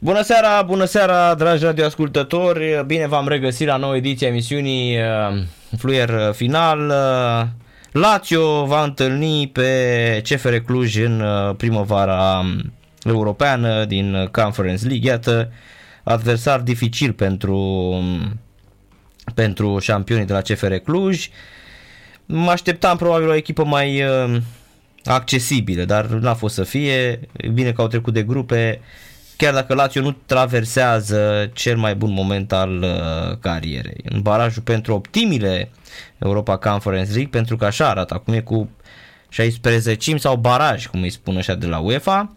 Bună seara, bună seara, dragi radioascultători! Bine v-am regăsit la nouă ediție a emisiunii uh, Fluier Final. Uh, Lazio va întâlni pe CFR Cluj în uh, primăvara um, europeană din Conference League. Iată, adversar dificil pentru, um, pentru șampionii de la CFR Cluj. Mă așteptam probabil o echipă mai accesibilă, dar n-a fost să fie. Bine că au trecut de grupe chiar dacă Lazio nu traversează cel mai bun moment al uh, carierei. În barajul pentru optimile Europa Conference League, pentru că așa arată acum e cu 16 sau baraj, cum îi spun așa de la UEFA.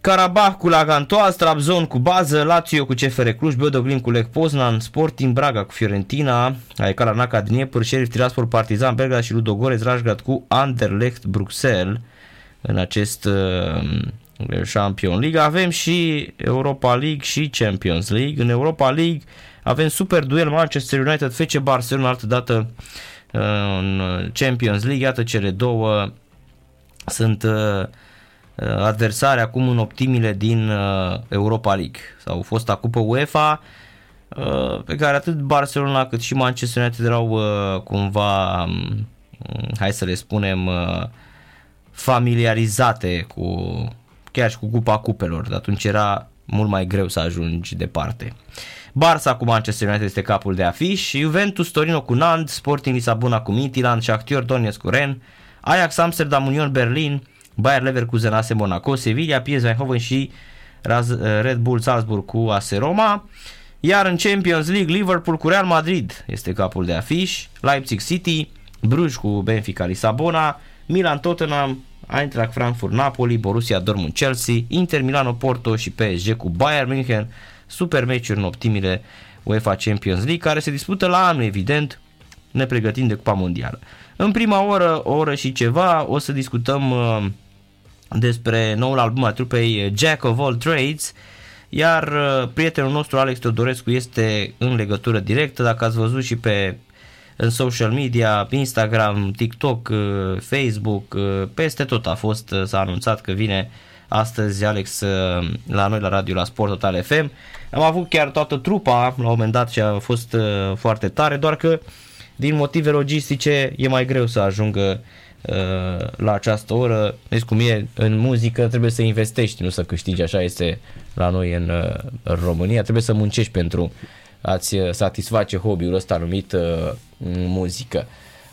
Karabakh cu Lagantoa, Trabzon cu bază, Lazio cu CFR Cluj, Beodoglin cu Lech Poznan, Sporting Braga cu Fiorentina, AEK Larnaca Dniepr, Sheriff Tiraspol Partizan Belgrad și Ludogorets Rajgrad cu Anderlecht Bruxelles în acest uh, Champions League, avem și Europa League și Champions League. În Europa League avem super duel Manchester United FC Barcelona altă dată uh, în Champions League. Iată cele două sunt uh, adversari acum în optimile din uh, Europa League sau fosta cupă UEFA pe care atât Barcelona cât și Manchester United erau cumva um, hai să le spunem familiarizate cu chiar și cu cupa cupelor, de atunci era mult mai greu să ajungi departe. Barça cu Manchester United este capul de afiș, Juventus Torino cu Nantes, Sporting Lisabona cu Midtjylland, Shakhtar Donetsk cu Ren, Ajax Amsterdam Union Berlin, Bayer Leverkusen AS Monaco, Sevilla, PSV Eindhoven și Red Bull Salzburg cu AS Roma. Iar în Champions League, Liverpool cu Real Madrid este capul de afiș, Leipzig City, Bruges cu Benfica Lisabona, Milan Tottenham, Eintracht Frankfurt, Napoli, Borussia Dortmund, Chelsea, Inter Milano, Porto și PSG cu Bayern München, super meciuri în optimile UEFA Champions League care se dispută la anul evident, ne pregătim de Cupa Mondială. În prima oră, o oră și ceva, o să discutăm uh, despre noul album al trupei Jack of All Trades, iar uh, prietenul nostru Alex Teodorescu este în legătură directă, dacă ați văzut și pe în social media, Instagram, TikTok, uh, Facebook, uh, peste tot a fost, uh, s-a anunțat că vine astăzi Alex la noi la radio la Sport Total FM. Am avut chiar toată trupa la un moment dat și a fost foarte tare, doar că din motive logistice e mai greu să ajungă la această oră. Deci cum e în muzică trebuie să investești, nu să câștigi, așa este la noi în, în România. Trebuie să muncești pentru a-ți satisface hobby-ul ăsta numit uh, muzică.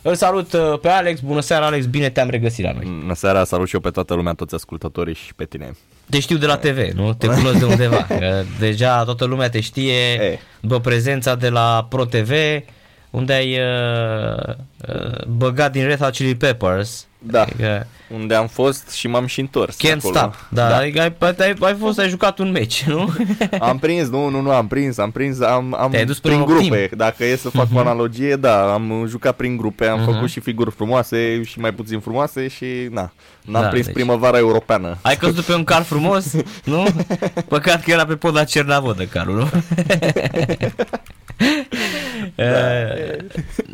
Îl salut uh, pe Alex, bună seara Alex, bine te-am regăsit la noi. Bună seara, salut și eu pe toată lumea, toți ascultătorii și pe tine. Te știu de la TV, nu? Te cunosc de undeva. Deja toată lumea te știe e. după prezența de la Pro TV, unde ai uh, uh, băgat din Red Hot Chili Peppers. Da. Adică, unde am fost și m-am și întors. Can't acolo. stop. Da, da. Adică ai, ai, ai fost, ai jucat un meci, nu? am prins, nu, nu, nu, am prins, am prins, am, am Te-ai dus prin grupe. Team. Dacă e să fac uh-huh. o analogie, da, am jucat prin grupe, am uh-huh. făcut și figuri frumoase și mai puțin frumoase și na, n-am da, prins deci... primăvara europeană. Ai căzut pe un car frumos, nu? Păcat că era pe poda Cernavodă carul, nu? da.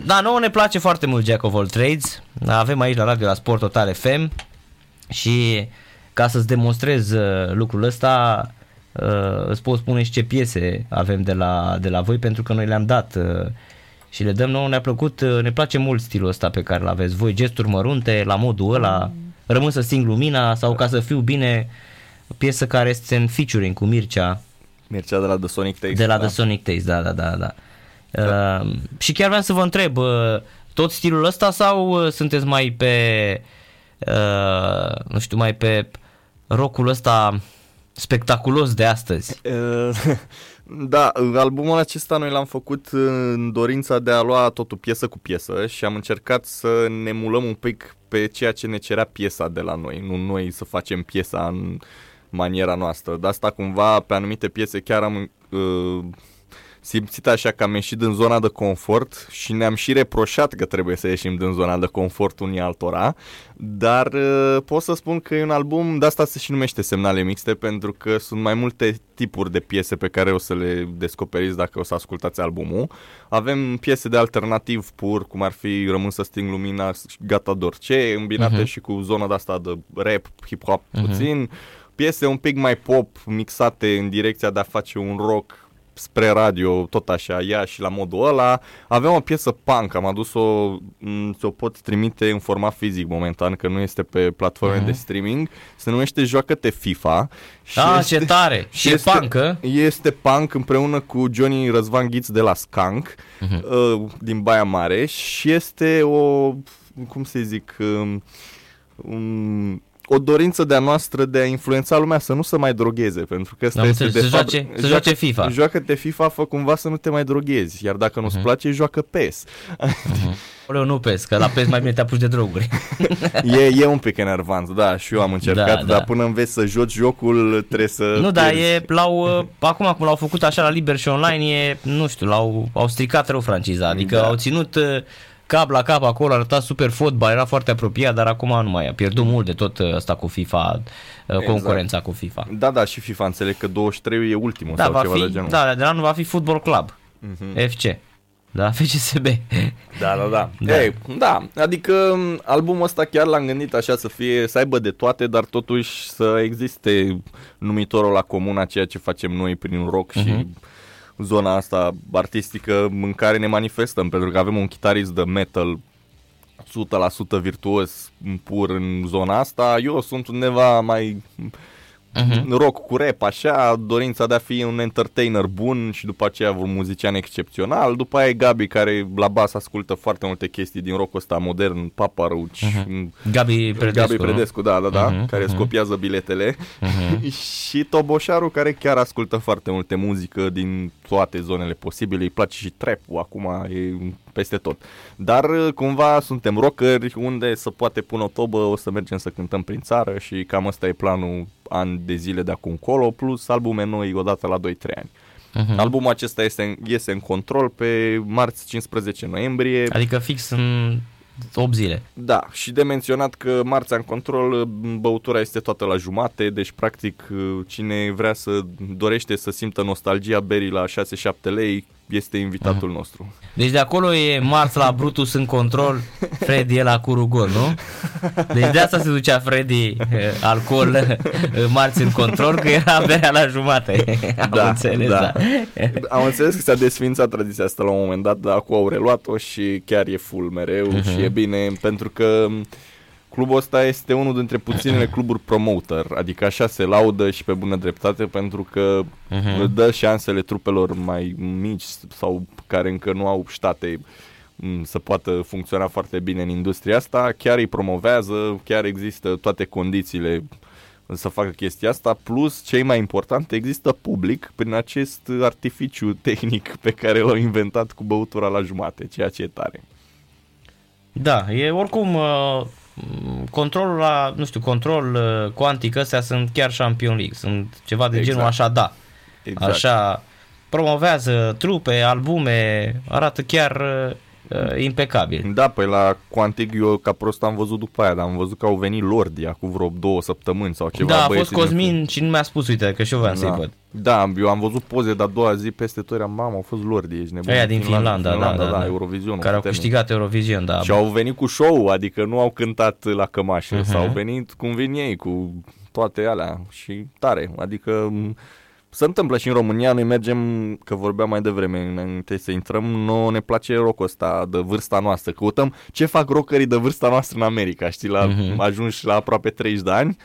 da, nouă ne place foarte mult Jack of All Trades. Avem aici la radio la Sport Total FM și ca să-ți demonstrez uh, lucrul ăsta uh, îți pot spune și ce piese avem de la, de la voi pentru că noi le-am dat uh, și le dăm nouă, ne-a plăcut, ne place mult stilul ăsta pe care l-aveți voi, gesturi mărunte, la modul ăla, mm. rămân să sting lumina sau ca să fiu bine, piesă care este în featuring cu Mircea. Mircea de la The Sonic Taste. De la da? The Sonic Taste, da, da, da, da. Da. Uh, și chiar vreau să vă întreb, uh, tot stilul ăsta sau uh, sunteți mai pe uh, nu știu, mai pe rocul ăsta spectaculos de astăzi. Uh, da, albumul acesta noi l-am făcut în dorința de a lua totul piesă cu piesă și am încercat să ne mulăm un pic pe ceea ce ne cerea piesa de la noi, nu noi să facem piesa în maniera noastră. De asta cumva pe anumite piese chiar am uh, simțit așa că am ieșit din zona de confort și ne-am și reproșat că trebuie să ieșim din zona de confort unii altora, dar uh, pot să spun că e un album, de asta se și numește Semnale Mixte, pentru că sunt mai multe tipuri de piese pe care o să le descoperiți dacă o să ascultați albumul. Avem piese de alternativ pur, cum ar fi Rămân să sting lumina, Gata Dorce, îmbinate uh-huh. și cu zona de asta de rap, hip-hop uh-huh. puțin. piese un pic mai pop, mixate în direcția de a face un rock spre radio, tot așa, ea și la modul ăla. Avem o piesă punk, am adus-o, ți-o pot trimite în format fizic momentan, că nu este pe platforme uh-huh. de streaming. Se numește Joacă-te FIFA. Și ah, este, ce tare! Și este, e punk, Este punk împreună cu Johnny Răzvan Ghiț de la Skunk, uh-huh. uh, din Baia Mare și este o, cum să zic, um, um, o dorință de-a noastră de a influența lumea să nu se mai drogheze, pentru că asta este de să fapt... Joace, să joace FIFA. Joacă-te FIFA, fă cumva să nu te mai droghezi, iar dacă nu-ți uh-huh. place, joacă PES. Uh-huh. Oleu, nu PES, că la PES mai bine te apuci de droguri. e, e un pic enervant, da, și eu am încercat, da, dar da. până înveți să joci jocul, trebuie să... Nu, dar e, l-au, uh, acum cum l-au făcut așa la liber și online, e, nu știu, l-au, au stricat rău franciza, adică da. au ținut uh, cap la cap acolo, arăta super fotbal, era foarte apropiat, dar acum nu mai a pierdut mult de tot asta uh, cu FIFA, uh, exact. concurența cu FIFA. Da, da, și FIFA înțeleg că 23 e ultimul da, sau va ceva fi, de genul. Da, de la nu va fi Football Club, uh-huh. FC. Da, FCSB. Da, da, da. da. Hey, da, adică um, albumul ăsta chiar l-am gândit așa să fie, să aibă de toate, dar totuși să existe numitorul la comun a ceea ce facem noi prin rock uh-huh. și mhm zona asta artistică în care ne manifestăm, pentru că avem un chitarist de metal 100% virtuos pur în zona asta. Eu sunt undeva mai uh-huh. rock cu rap, așa, dorința de a fi un entertainer bun și după aceea un muzician excepțional. După aia e Gabi care la bas ascultă foarte multe chestii din rockul ăsta modern, Papa Roach. Uh-huh. Gabi Predescu, Gabi Predescu, da, da, da, uh-huh. care uh-huh. scopiază biletele. Uh-huh. și Toboșaru care chiar ascultă foarte multe muzică din toate zonele posibile. Îi place și trap acum e peste tot. Dar cumva suntem rockeri unde să poate pune o tobă, o să mergem să cântăm prin țară și cam asta e planul ani de zile de acum încolo, plus albume noi odată la 2-3 ani. Uh-huh. Albumul acesta este, iese în control pe marți 15 noiembrie. Adică fix în 8 zile. Da, și de menționat că marțea în control, băutura este toată la jumate, deci practic cine vrea să dorește să simtă nostalgia berii la 6-7 lei, este invitatul uh-huh. nostru. Deci de acolo e Marț la Brutus în control, Freddy e la Curugol, nu? Deci de asta se ducea Freddy eh, alcool eh, Marți în control, că era berea la jumate. Am da, înțeles, da. da. Am înțeles că s-a desfințat tradiția asta la un moment dat, dar acum au reluat-o și chiar e full mereu uh-huh. și e bine pentru că Clubul ăsta este unul dintre puținele cluburi promoter, adică așa se laudă și pe bună dreptate pentru că uh-huh. dă șansele trupelor mai mici sau care încă nu au ștate să poată funcționa foarte bine în industria asta, chiar îi promovează, chiar există toate condițiile să facă chestia asta, plus, cei mai important, există public prin acest artificiu tehnic pe care l-au inventat cu băutura la jumate, ceea ce e tare. Da, e oricum uh, controlul la, nu știu, control uh, cuantic astea sunt chiar Champion League, sunt ceva de exact. genul așa, da. Exact. Așa, promovează trupe, albume, arată chiar uh, impecabil. Da, păi la Quantic eu ca prost am văzut după aia, dar am văzut că au venit Lordi acum vreo două săptămâni sau ceva. Da, a fost Cosmin și nu mi-a spus, uite, că și eu vreau da. să-i văd. Da, eu am văzut poze de a doua zi peste tot, eram, mamă, au fost Lordi, ești nebun. Aia din Finlanda, Finlanda, da, da, da, da, Eurovision. Care au câștigat Eurovision, da. Și au venit cu show, adică nu au cântat la cămașă, uh-huh. sau au venit cum vin ei, cu toate alea și tare, adică se întâmplă și în România, noi mergem, că vorbeam mai devreme, înainte să intrăm, nu ne place rockul ăsta de vârsta noastră. Căutăm ce fac rockerii de vârsta noastră în America, știi, la, uh-huh. ajungi la aproape 30 de ani.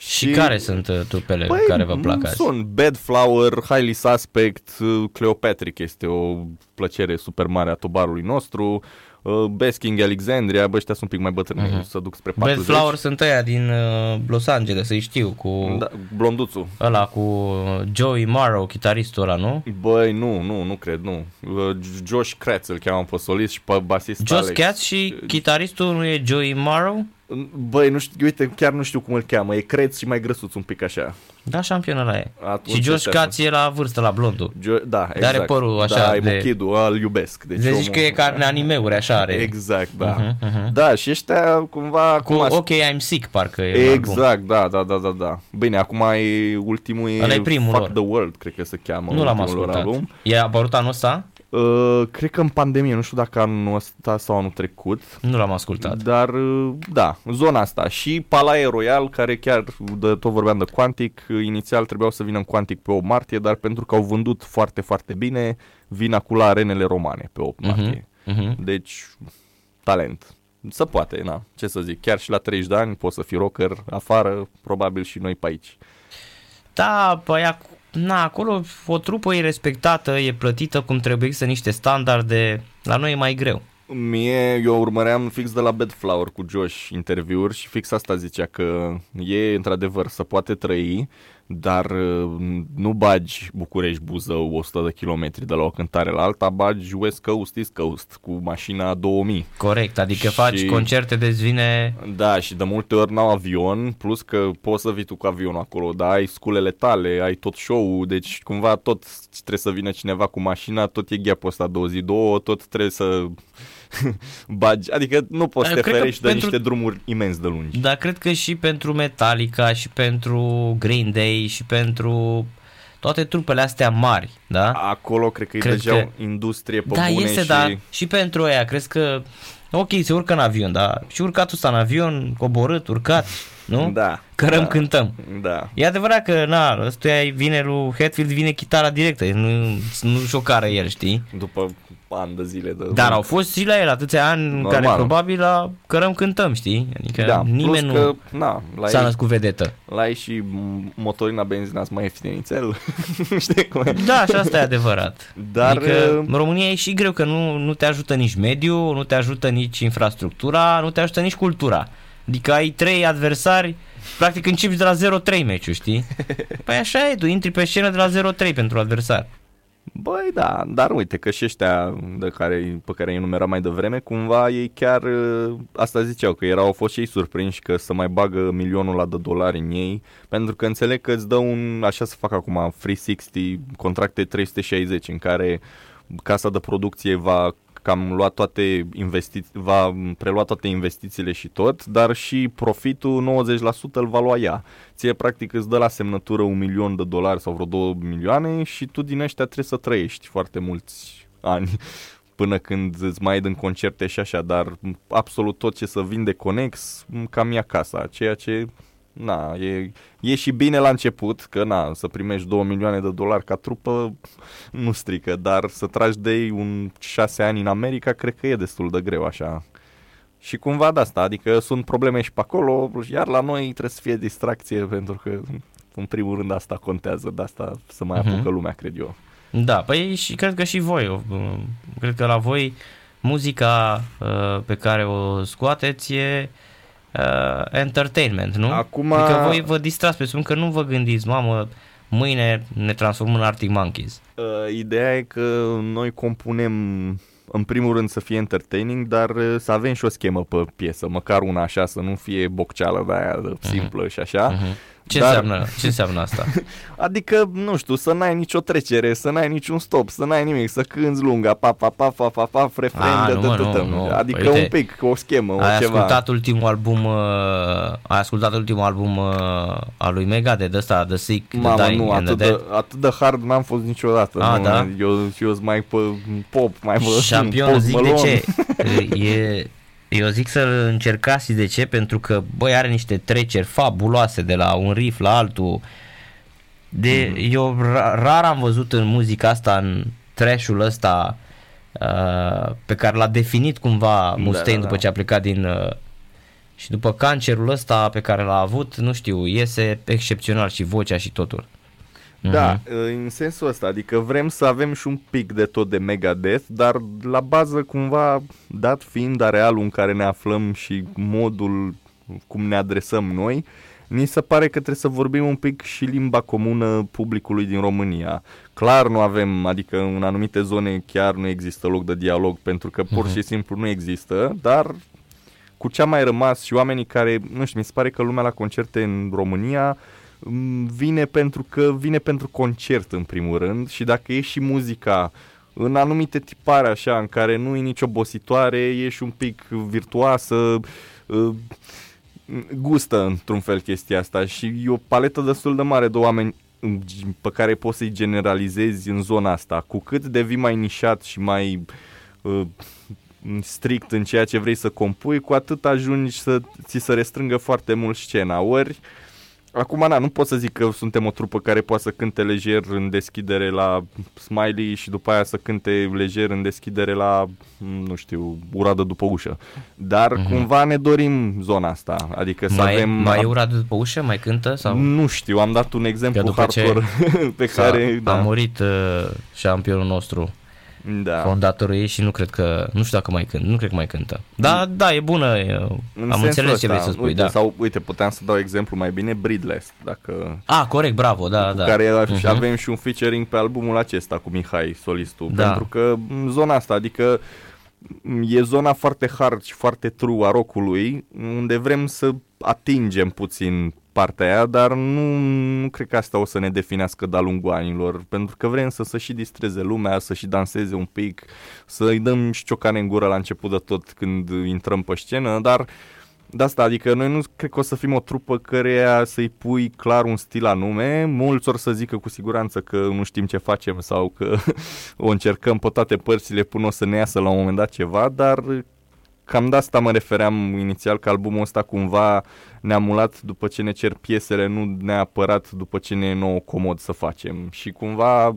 Și, și care sunt uh, trupele păi, care vă plac azi? Sunt Bad Flower, Highly Suspect, uh, Cleopatrick este o plăcere super mare a tobarului nostru, uh, Basking Alexandria, bă, ăștia sunt un pic mai bătrâni, uh-huh. să duc spre 40. Bad Flower sunt ăia din uh, Los Angeles, să știu, cu... Da, blonduțul. Ăla cu Joey Morrow, chitaristul ăla, nu? Băi, nu, nu, nu cred, nu. Uh, Josh Kratz îl cheamă pe solist și pe basist Josh Alex. Kratz și chitaristul nu e Joey Morrow? Băi, nu știu, uite, chiar nu știu cum îl cheamă. E creț și mai grăsuț un pic așa. Da, șampionul ăla e. Atunci și Josh Katz e la vârstă, la blondul. Jo- da, exact. Dar are părul așa da, de... Mochidu, îl iubesc. Deci, deci zici că e ca în animeuri, așa are. Exact, da. Uh-huh, uh-huh. Da, și ăștia cumva... Cu acum OK, I'm Sick, parcă e Exact, da, da, da, da, da. Bine, acum e ultimul e, e primul Fuck lor. the World, cred că se cheamă. Nu l-am ascultat. Album. E apărut anul ăsta? Uh, cred că în pandemie, nu știu dacă anul ăsta sau anul trecut. Nu l-am ascultat. Dar, uh, da, zona asta. Și Palaie Royal, care chiar, de, tot vorbeam de Quantic, uh, inițial trebuiau să vină în Quantic pe 8 martie, dar pentru că au vândut foarte, foarte bine, vin acum la arenele romane pe 8 martie. Uh-huh. Uh-huh. Deci, talent. Se poate, na, ce să zic, chiar și la 30 de ani poți să fii rocker afară, probabil și noi pe aici. Da, păi na, acolo o trupă e respectată, e plătită cum trebuie, există niște standarde, la noi e mai greu. Mie, eu urmăream fix de la Bedflower cu Josh interviuri și fix asta zicea că e într-adevăr să poate trăi, dar uh, nu bagi București Buzău 100 de kilometri de la o cântare la alta, bagi West Coast, East Coast cu mașina 2000. Corect, adică și... faci concerte de zvine... Da, și de multe ori n-au avion, plus că poți să vii tu cu avionul acolo, dar ai sculele tale, ai tot show-ul, deci cumva tot trebuie să vină cineva cu mașina, tot e gheapul ăsta două zi, două, tot trebuie să bagi, adică nu poți să te ferești de pentru... niște drumuri imens de lungi. Dar cred că și pentru Metallica și pentru Green Day și pentru toate trupele astea mari, da? Acolo cred că cred e deja că... o industrie pe da, bune este, și... da. Și pentru aia, crezi că ok, se urcă în avion, da? Și urcatul ăsta în avion, coborât, urcat, nu? Da. Cărăm, da, cântăm. Da. E adevărat că, na, ăstuia vine lui Hetfield, vine chitara directă, nu, nu șocară el, știi? După ani de zile. De... Dar au fost și la el atâția ani Normal. care probabil la cărăm cântăm, știi? Adică da, nimeni nu că, na, la s-a ei, născut vedetă. La ei și motorina benzina mai ieftin nițel. știi cum e? Da, și asta e adevărat. Dar adică, uh, în România e și greu că nu, nu te ajută nici mediul, nu te ajută nici infrastructura, nu te ajută nici cultura. Adică ai trei adversari, practic începi de la 0-3 meciul, știi? Păi așa e, tu intri pe scenă de la 0-3 pentru adversar. Băi, da, dar uite că și ăștia de care, pe care îi numera mai devreme, cumva ei chiar, ă, asta ziceau, că erau, au fost și ei surprinși că să mai bagă milionul la de dolari în ei, pentru că înțeleg că îți dă un, așa să fac acum, 360, contracte 360, în care casa de producție va că am luat toate investiții, va prelua toate investițiile și tot, dar și profitul 90% îl va lua ea. Ție practic îți dă la semnătură un milion de dolari sau vreo 2 milioane și tu din ăștia trebuie să trăiești foarte mulți ani până când îți mai ai din concerte și așa, dar absolut tot ce să vinde Conex, cam ia casa, ceea ce na, e, e și bine la început, că na, să primești 2 milioane de dolari ca trupă nu strică, dar să tragi de ei un 6 ani în America, cred că e destul de greu așa. Și cumva de asta, adică sunt probleme și pe acolo, iar la noi trebuie să fie distracție, pentru că în primul rând asta contează, de asta să mai uh-huh. lumea, cred eu. Da, păi și cred că și voi, cred că la voi muzica uh, pe care o scoateți e uh, entertainment, nu? Acum... Adică voi vă distrați, presupun că nu vă gândiți, mamă, mâine ne transformăm în Arctic Monkeys. Uh, ideea e că noi compunem în primul rând să fie entertaining, dar uh, să avem și o schemă pe piesă, măcar una așa, să nu fie bocceală de aia de simplă uh-huh. și așa. Uh-huh. Ce, Dar... înseamnă, ce înseamnă asta? adică, nu știu, să n-ai nicio trecere, să n-ai niciun stop, să n-ai nimic, să cânți lunga, pa, pa, pa, pa, pa, pa, refren, de, de, de, de, Adică Uite, un pic, o schemă, ai o ceva. ascultat ultimul album, uh, ai ascultat ultimul album uh, al lui Mega de ăsta, The Sick, Mamă, The Dying nu, and atât the Dead? De, atât de hard n-am fost niciodată. A, nu, da? Eu, eu sunt mai pe pop, mai pe Șampion, zic de ce. e, eu zic să încercați de ce, pentru că băi are niște treceri fabuloase de la un riff la altul. De, mm-hmm. Eu rar am văzut în muzica asta, în trashul ăsta uh, pe care l-a definit cumva Mustaine da, da, da. după ce a plecat din... Uh, și după cancerul ăsta pe care l-a avut, nu știu, iese excepțional și vocea și totul. Da, uh-huh. în sensul ăsta, adică vrem să avem și un pic de tot de Megadeth, dar la bază cumva, dat fiind arealul în care ne aflăm și modul cum ne adresăm noi, ni se pare că trebuie să vorbim un pic și limba comună publicului din România. Clar nu avem, adică în anumite zone chiar nu există loc de dialog pentru că pur uh-huh. și simplu nu există, dar cu ce a mai rămas și oamenii care, nu știu, mi se pare că lumea la concerte în România uh, vine pentru că vine pentru concert în primul rând și dacă e și muzica în anumite tipare așa în care nu e nici obositoare, e și un pic virtuoasă, uh, gustă într-un fel chestia asta și e o paletă destul de mare de oameni pe care poți să-i generalizezi în zona asta. Cu cât devii mai nișat și mai uh, strict în ceea ce vrei să compui, cu atât ajungi să ți se restrângă foarte mult scena. Ori uh, Acum, na, nu pot să zic că suntem o trupă care poate să cânte lejer în deschidere la Smiley și după aia să cânte lejer în deschidere la, nu știu, uradă după ușă. Dar mm-hmm. cumva ne dorim zona asta, adică să mai, avem... Mai e uradă după ușă? Mai cântă? Sau? Nu știu, am dat un exemplu hardcore ce pe care... Da. A murit uh, șampionul nostru da. fondatorul ei și nu cred că, nu știu dacă mai cântă, nu cred că mai cântă. Da, mm. da, e bună, în am înțeles ăsta, ce vrei să spui, uite, da. Sau, uite, puteam să dau exemplu mai bine, Breedless, dacă... Ah, corect, bravo, da, da. care uh-huh. avem și un featuring pe albumul acesta cu Mihai, solistul, da. pentru că zona asta, adică e zona foarte hard și foarte true a rockului, unde vrem să atingem puțin partea aia, dar nu, nu cred că asta o să ne definească de-a lungul anilor, pentru că vrem să, să și distreze lumea, să și danseze un pic, să-i dăm și șciocane în gură la început de tot când intrăm pe scenă, dar de asta, adică noi nu cred că o să fim o trupă care să-i pui clar un stil anume, mulți or să zică cu siguranță că nu știm ce facem sau că o încercăm pe toate părțile până o să ne iasă la un moment dat ceva, dar cam de asta mă refeream inițial că albumul ăsta cumva ne-a mulat după ce ne cer piesele, nu neapărat după ce ne e nouă comod să facem. Și cumva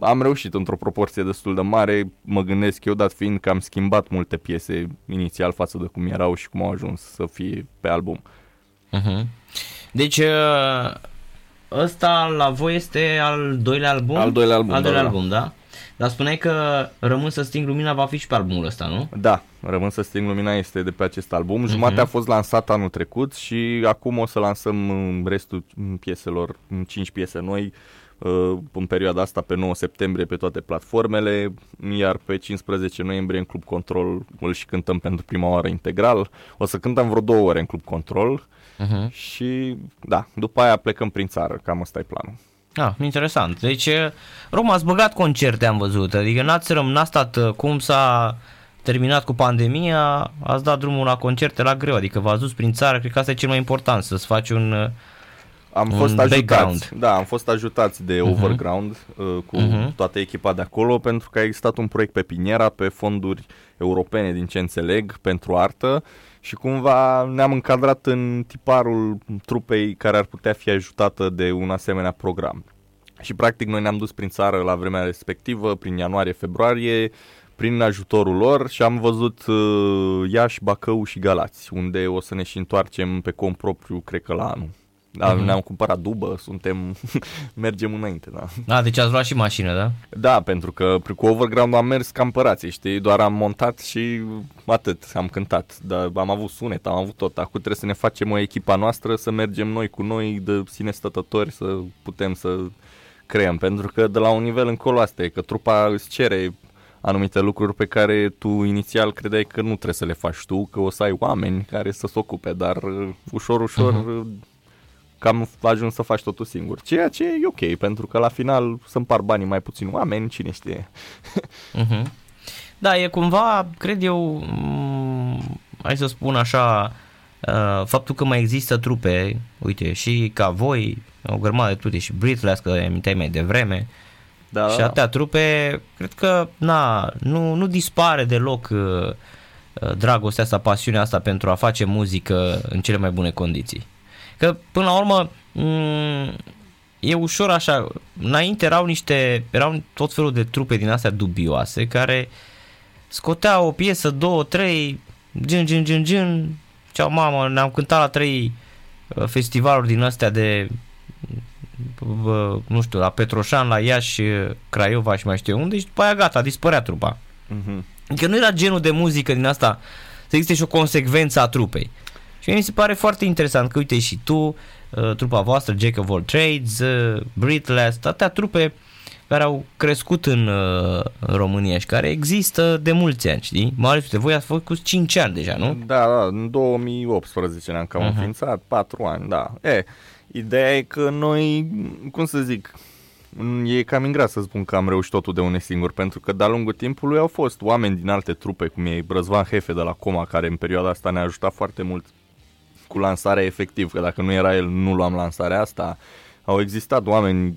am reușit într-o proporție destul de mare, mă gândesc eu, dat fiind că am schimbat multe piese inițial față de cum erau și cum au ajuns să fie pe album. Uh-huh. Deci uh, ăsta la voi este al doilea album? Al doilea album, al doilea da, album, da? Dar spuneai că Rămân să sting lumina va fi și pe albumul ăsta, nu? Da, Rămân să sting lumina este de pe acest album. Uh-huh. Jumătatea a fost lansat anul trecut și acum o să lansăm restul pieselor, 5 piese noi, uh, în perioada asta pe 9 septembrie pe toate platformele, iar pe 15 noiembrie în Club Control îl și cântăm pentru prima oară integral. O să cântăm vreo două ore în Club Control uh-huh. și da, după aia plecăm prin țară, cam asta e planul. Ah, interesant. Deci, Roma, ați băgat concerte, am văzut. Adică n-ați, răm, n-ați stat uh, cum s-a terminat cu pandemia, ați dat drumul la concerte la greu, adică v-ați dus prin țară, cred că asta e cel mai important, să-ți faci un uh, am un fost background. ajutați, da, am fost ajutați de uh-huh. Overground uh, cu uh-huh. toată echipa de acolo pentru că a existat un proiect pe Piniera pe fonduri europene din ce înțeleg pentru artă și cumva ne-am încadrat în tiparul trupei care ar putea fi ajutată de un asemenea program. Și practic noi ne-am dus prin țară la vremea respectivă, prin ianuarie-februarie, prin ajutorul lor și am văzut uh, Iași, Bacău și Galați, unde o să ne și întoarcem pe cont propriu, cred că la anul. Da, uh-huh. ne-am cumpărat dubă, suntem, mergem înainte, da. Da, deci ați luat și mașină, da? Da, pentru că cu Overground am mers ca împărații, știi, doar am montat și atât, am cântat, dar am avut sunet, am avut tot. Acum trebuie să ne facem o echipa noastră, să mergem noi cu noi de sine stătători, să putem să creăm, pentru că de la un nivel încolo asta e, că trupa îți cere anumite lucruri pe care tu inițial credeai că nu trebuie să le faci tu, că o să ai oameni care să se ocupe, dar uh, ușor, ușor uh-huh cam ajuns să faci totul singur. Ceea ce e ok, pentru că la final să împar banii mai puțin oameni, cine știe. uh-huh. Da, e cumva, cred eu, m- hai să spun așa, uh, faptul că mai există trupe, uite, și ca voi, o grămadă de trupe, și Breathless, că aminteai mai devreme, da, și da. atâtea trupe, cred că na, nu, nu dispare deloc uh, uh, dragostea asta, pasiunea asta pentru a face muzică în cele mai bune condiții. Că până la urmă mm, e ușor așa, înainte erau niște, erau tot felul de trupe din astea dubioase care scoteau o piesă, două, trei, gen, gen, gen, gen, ceau mamă, ne-am cântat la trei uh, festivaluri din astea de uh, nu știu, la Petroșan, la Iași, Craiova și mai știu unde și după aia gata, dispărea trupa. Uh-huh. Adică nu era genul de muzică din asta să existe și o consecvență a trupei. Și mi se pare foarte interesant că uite și tu, uh, trupa voastră, Jack of All Trades, uh, Breathless, toate trupe care au crescut în, uh, în România și care există de mulți ani, știi? Mai ales voi ați făcut 5 ani deja, nu? Da, da, în 2018 ne-am cam uh-huh. înființat, 4 ani, da. E, ideea e că noi, cum să zic, e cam ingrat să spun că am reușit totul de unul singur, pentru că de-a lungul timpului au fost oameni din alte trupe, cum e Brăzvan Hefe de la Coma, care în perioada asta ne-a ajutat foarte mult cu lansarea efectiv, că dacă nu era el, nu luam lansarea asta. au existat oameni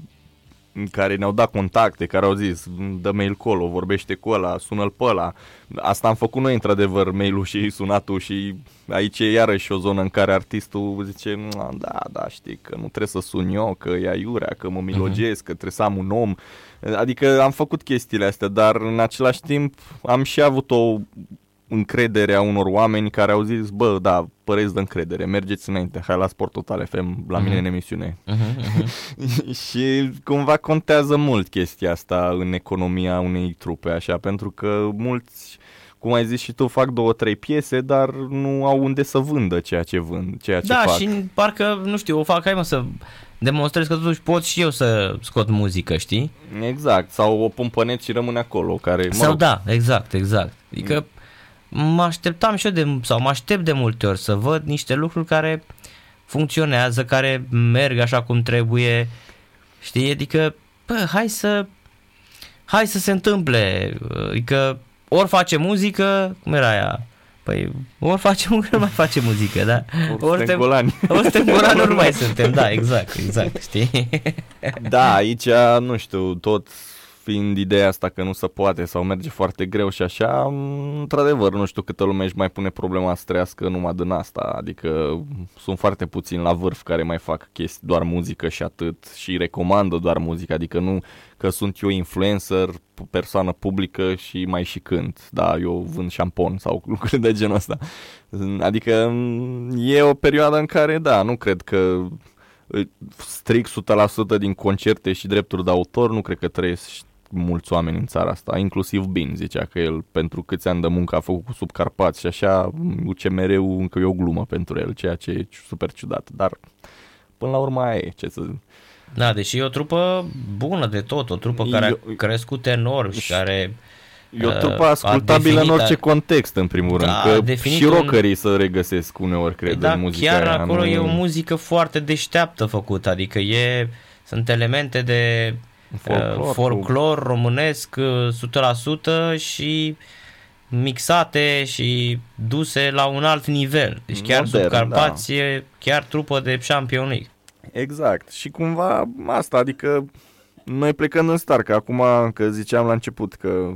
care ne-au dat contacte, care au zis, dă mail colo, vorbește cu ăla, sună-l pe ăla. Asta am făcut noi, într-adevăr, mail-ul și sunatul și aici e iarăși o zonă în care artistul zice, da, da, știi, că nu trebuie să sun eu, că e aiurea, că mă milogesc, uh-huh. că trebuie să am un om. Adică am făcut chestiile astea, dar în același timp am și avut o încrederea unor oameni care au zis, bă, da, păreți de încredere, mergeți înainte, hai la Sport Total FM, la uh-huh. mine în emisiune. Uh-huh, uh-huh. și cumva contează mult chestia asta în economia unei trupe, așa, pentru că mulți cum ai zis și tu, fac două, trei piese, dar nu au unde să vândă ceea ce vând, ceea ce da, fac. Da, și parcă, nu știu, o fac, hai mă să demonstrez că totuși pot și eu să scot muzică, știi? Exact, sau o pun pe și rămâne acolo, care, mă Sau rog, da, exact, exact. Adică mm mă așteptam și eu de, sau mă aștept de multe ori să văd niște lucruri care funcționează, care merg așa cum trebuie, știi, adică, bă, hai să, hai să se întâmple, adică ori face muzică, cum era aia, Păi, ori face muzică, mai face muzică, da? Ori, ori suntem golani. Ori suntem golani, ori nu mai suntem, da, exact, exact, știi? Da, aici, nu știu, tot fiind ideea asta că nu se poate sau merge foarte greu și așa, într-adevăr, nu știu câtă lume își mai pune problema să trăiască numai din asta, adică sunt foarte puțini la vârf care mai fac chestii, doar muzică și atât și recomandă doar muzică, adică nu că sunt eu influencer, persoană publică și mai și cânt, da, eu vând șampon sau lucruri de genul ăsta. Adică e o perioadă în care, da, nu cred că strict 100% din concerte și drepturi de autor, nu cred că trăiesc mulți oameni în țara asta, inclusiv Bin zicea că el pentru câți ani de muncă a făcut cu subcarpați și așa, UCMR-ul încă e o glumă pentru el, ceea ce e super ciudat, dar până la urmă aia e, ce să Da, deși e o trupă bună de tot, o trupă care a crescut enorm și care E o trupă ascultabilă în orice context, în primul da, rând, că și rockerii un... să regăsesc uneori, cred, da, în muzica chiar aia, acolo nu... e o muzică foarte deșteaptă făcută, adică e, sunt elemente de folclor, uh, folclor românesc 100% și mixate și duse la un alt nivel. Deci chiar Modern, sub Carpați da. e chiar trupă de Champion League. Exact. Și cumva asta, adică noi plecând în start, că acum că ziceam la început că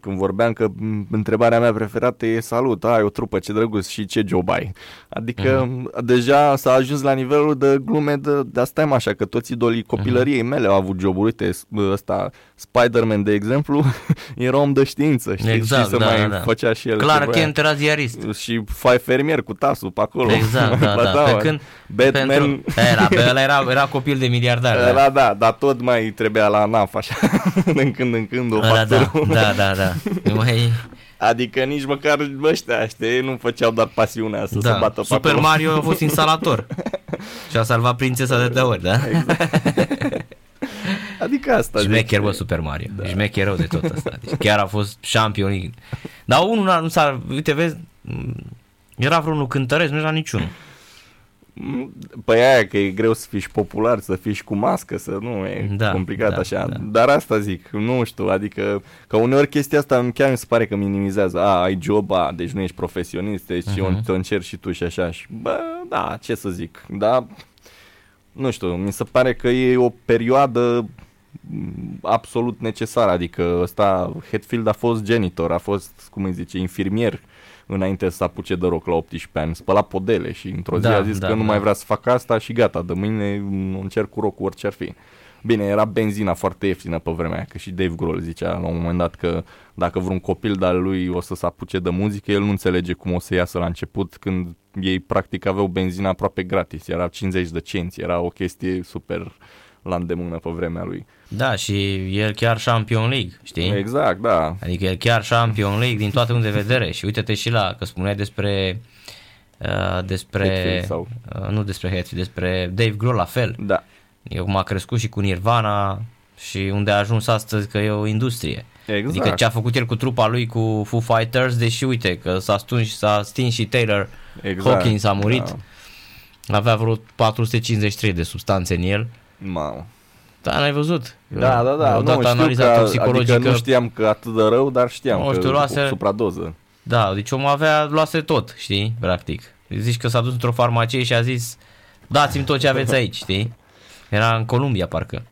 când vorbeam că întrebarea mea preferată e salut, ai o trupă, ce drăguț și ce job ai. Adică uh-huh. deja s-a ajuns la nivelul de glume de, de asta așa, că toți idolii copilăriei uh-huh. mele au avut joburi. Uite, ăsta, Spider-Man, de exemplu, era om de știință, știi? Exact, și să da, mai da. făcea și el. Clar că era ziarist. Și fai fermier cu tasul pe acolo. Exact, da, da. Pe când, Batman... Pentru, era, ăla era, era copil de miliardar. Era, da. da, dar tot mai trebuia la NAF, așa, din când în când o da, da, da, da, da. mai... Adică nici măcar ăștia, știi, nu făceau doar pasiunea să da. se bată Super acolo. Mario a fost instalator și a salvat prințesa de două ori, da? Exact. Adică asta Șmecher, bă, Super Mario. Da. Șmecher rău de tot asta. Deci chiar a fost champion. Dar unul nu s-a... Uite, vezi, era vreunul cântăresc, nu era niciunul. Păi aia că e greu să fii și popular, să fii și cu mască, să nu e da, complicat da, așa. Da. Dar asta zic, nu știu, adică că uneori chestia asta chiar mi se pare că minimizează. A, ai job, a, deci nu ești profesionist, deci uh-huh. te încerci și tu și așa. Și bă, da, ce să zic. Da, nu știu, mi se pare că e o perioadă absolut necesară, adică ăsta, Hetfield a fost genitor, a fost, cum îi zice, infirmier înainte să apuce de rock la 18 ani, spăla podele și într-o zi da, a zis da, că nu da. mai vrea să facă asta și gata, de mâine încerc cu rock orice ar fi. Bine, era benzina foarte ieftină pe vremea aia, că și Dave Grohl zicea la un moment dat că dacă vreun copil de-al lui o să se apuce de muzică, el nu înțelege cum o să iasă la început când ei practic aveau benzina aproape gratis, era 50 de cenți, era o chestie super la îndemână pe vremea lui. Da, și el chiar Champion League, știi? Exact, da. Adică el chiar Champion League din toate unde de vedere și uite-te și la, că spuneai despre uh, despre, sau... uh, nu despre Hetfield, despre Dave Grohl la fel. Da. Eu cum a crescut și cu Nirvana și unde a ajuns astăzi că e o industrie. Exact. Adică ce a făcut el cu trupa lui cu Foo Fighters, deși uite că s-a stins, s-a stins și Taylor exact. Hawkins a murit. Da. Avea vreo 453 de substanțe în el. Mamă. Da, n-ai văzut? Da, da, da. Nu, știu că, toxicologică. Adică nu știam că atât de rău, dar știam nu, știu, că luase... supradoză. Da, deci omul avea, luase tot, știi, practic. Zici că s-a dus într-o farmacie și a zis, dați-mi tot ce aveți aici, știi? Era în Columbia, parcă.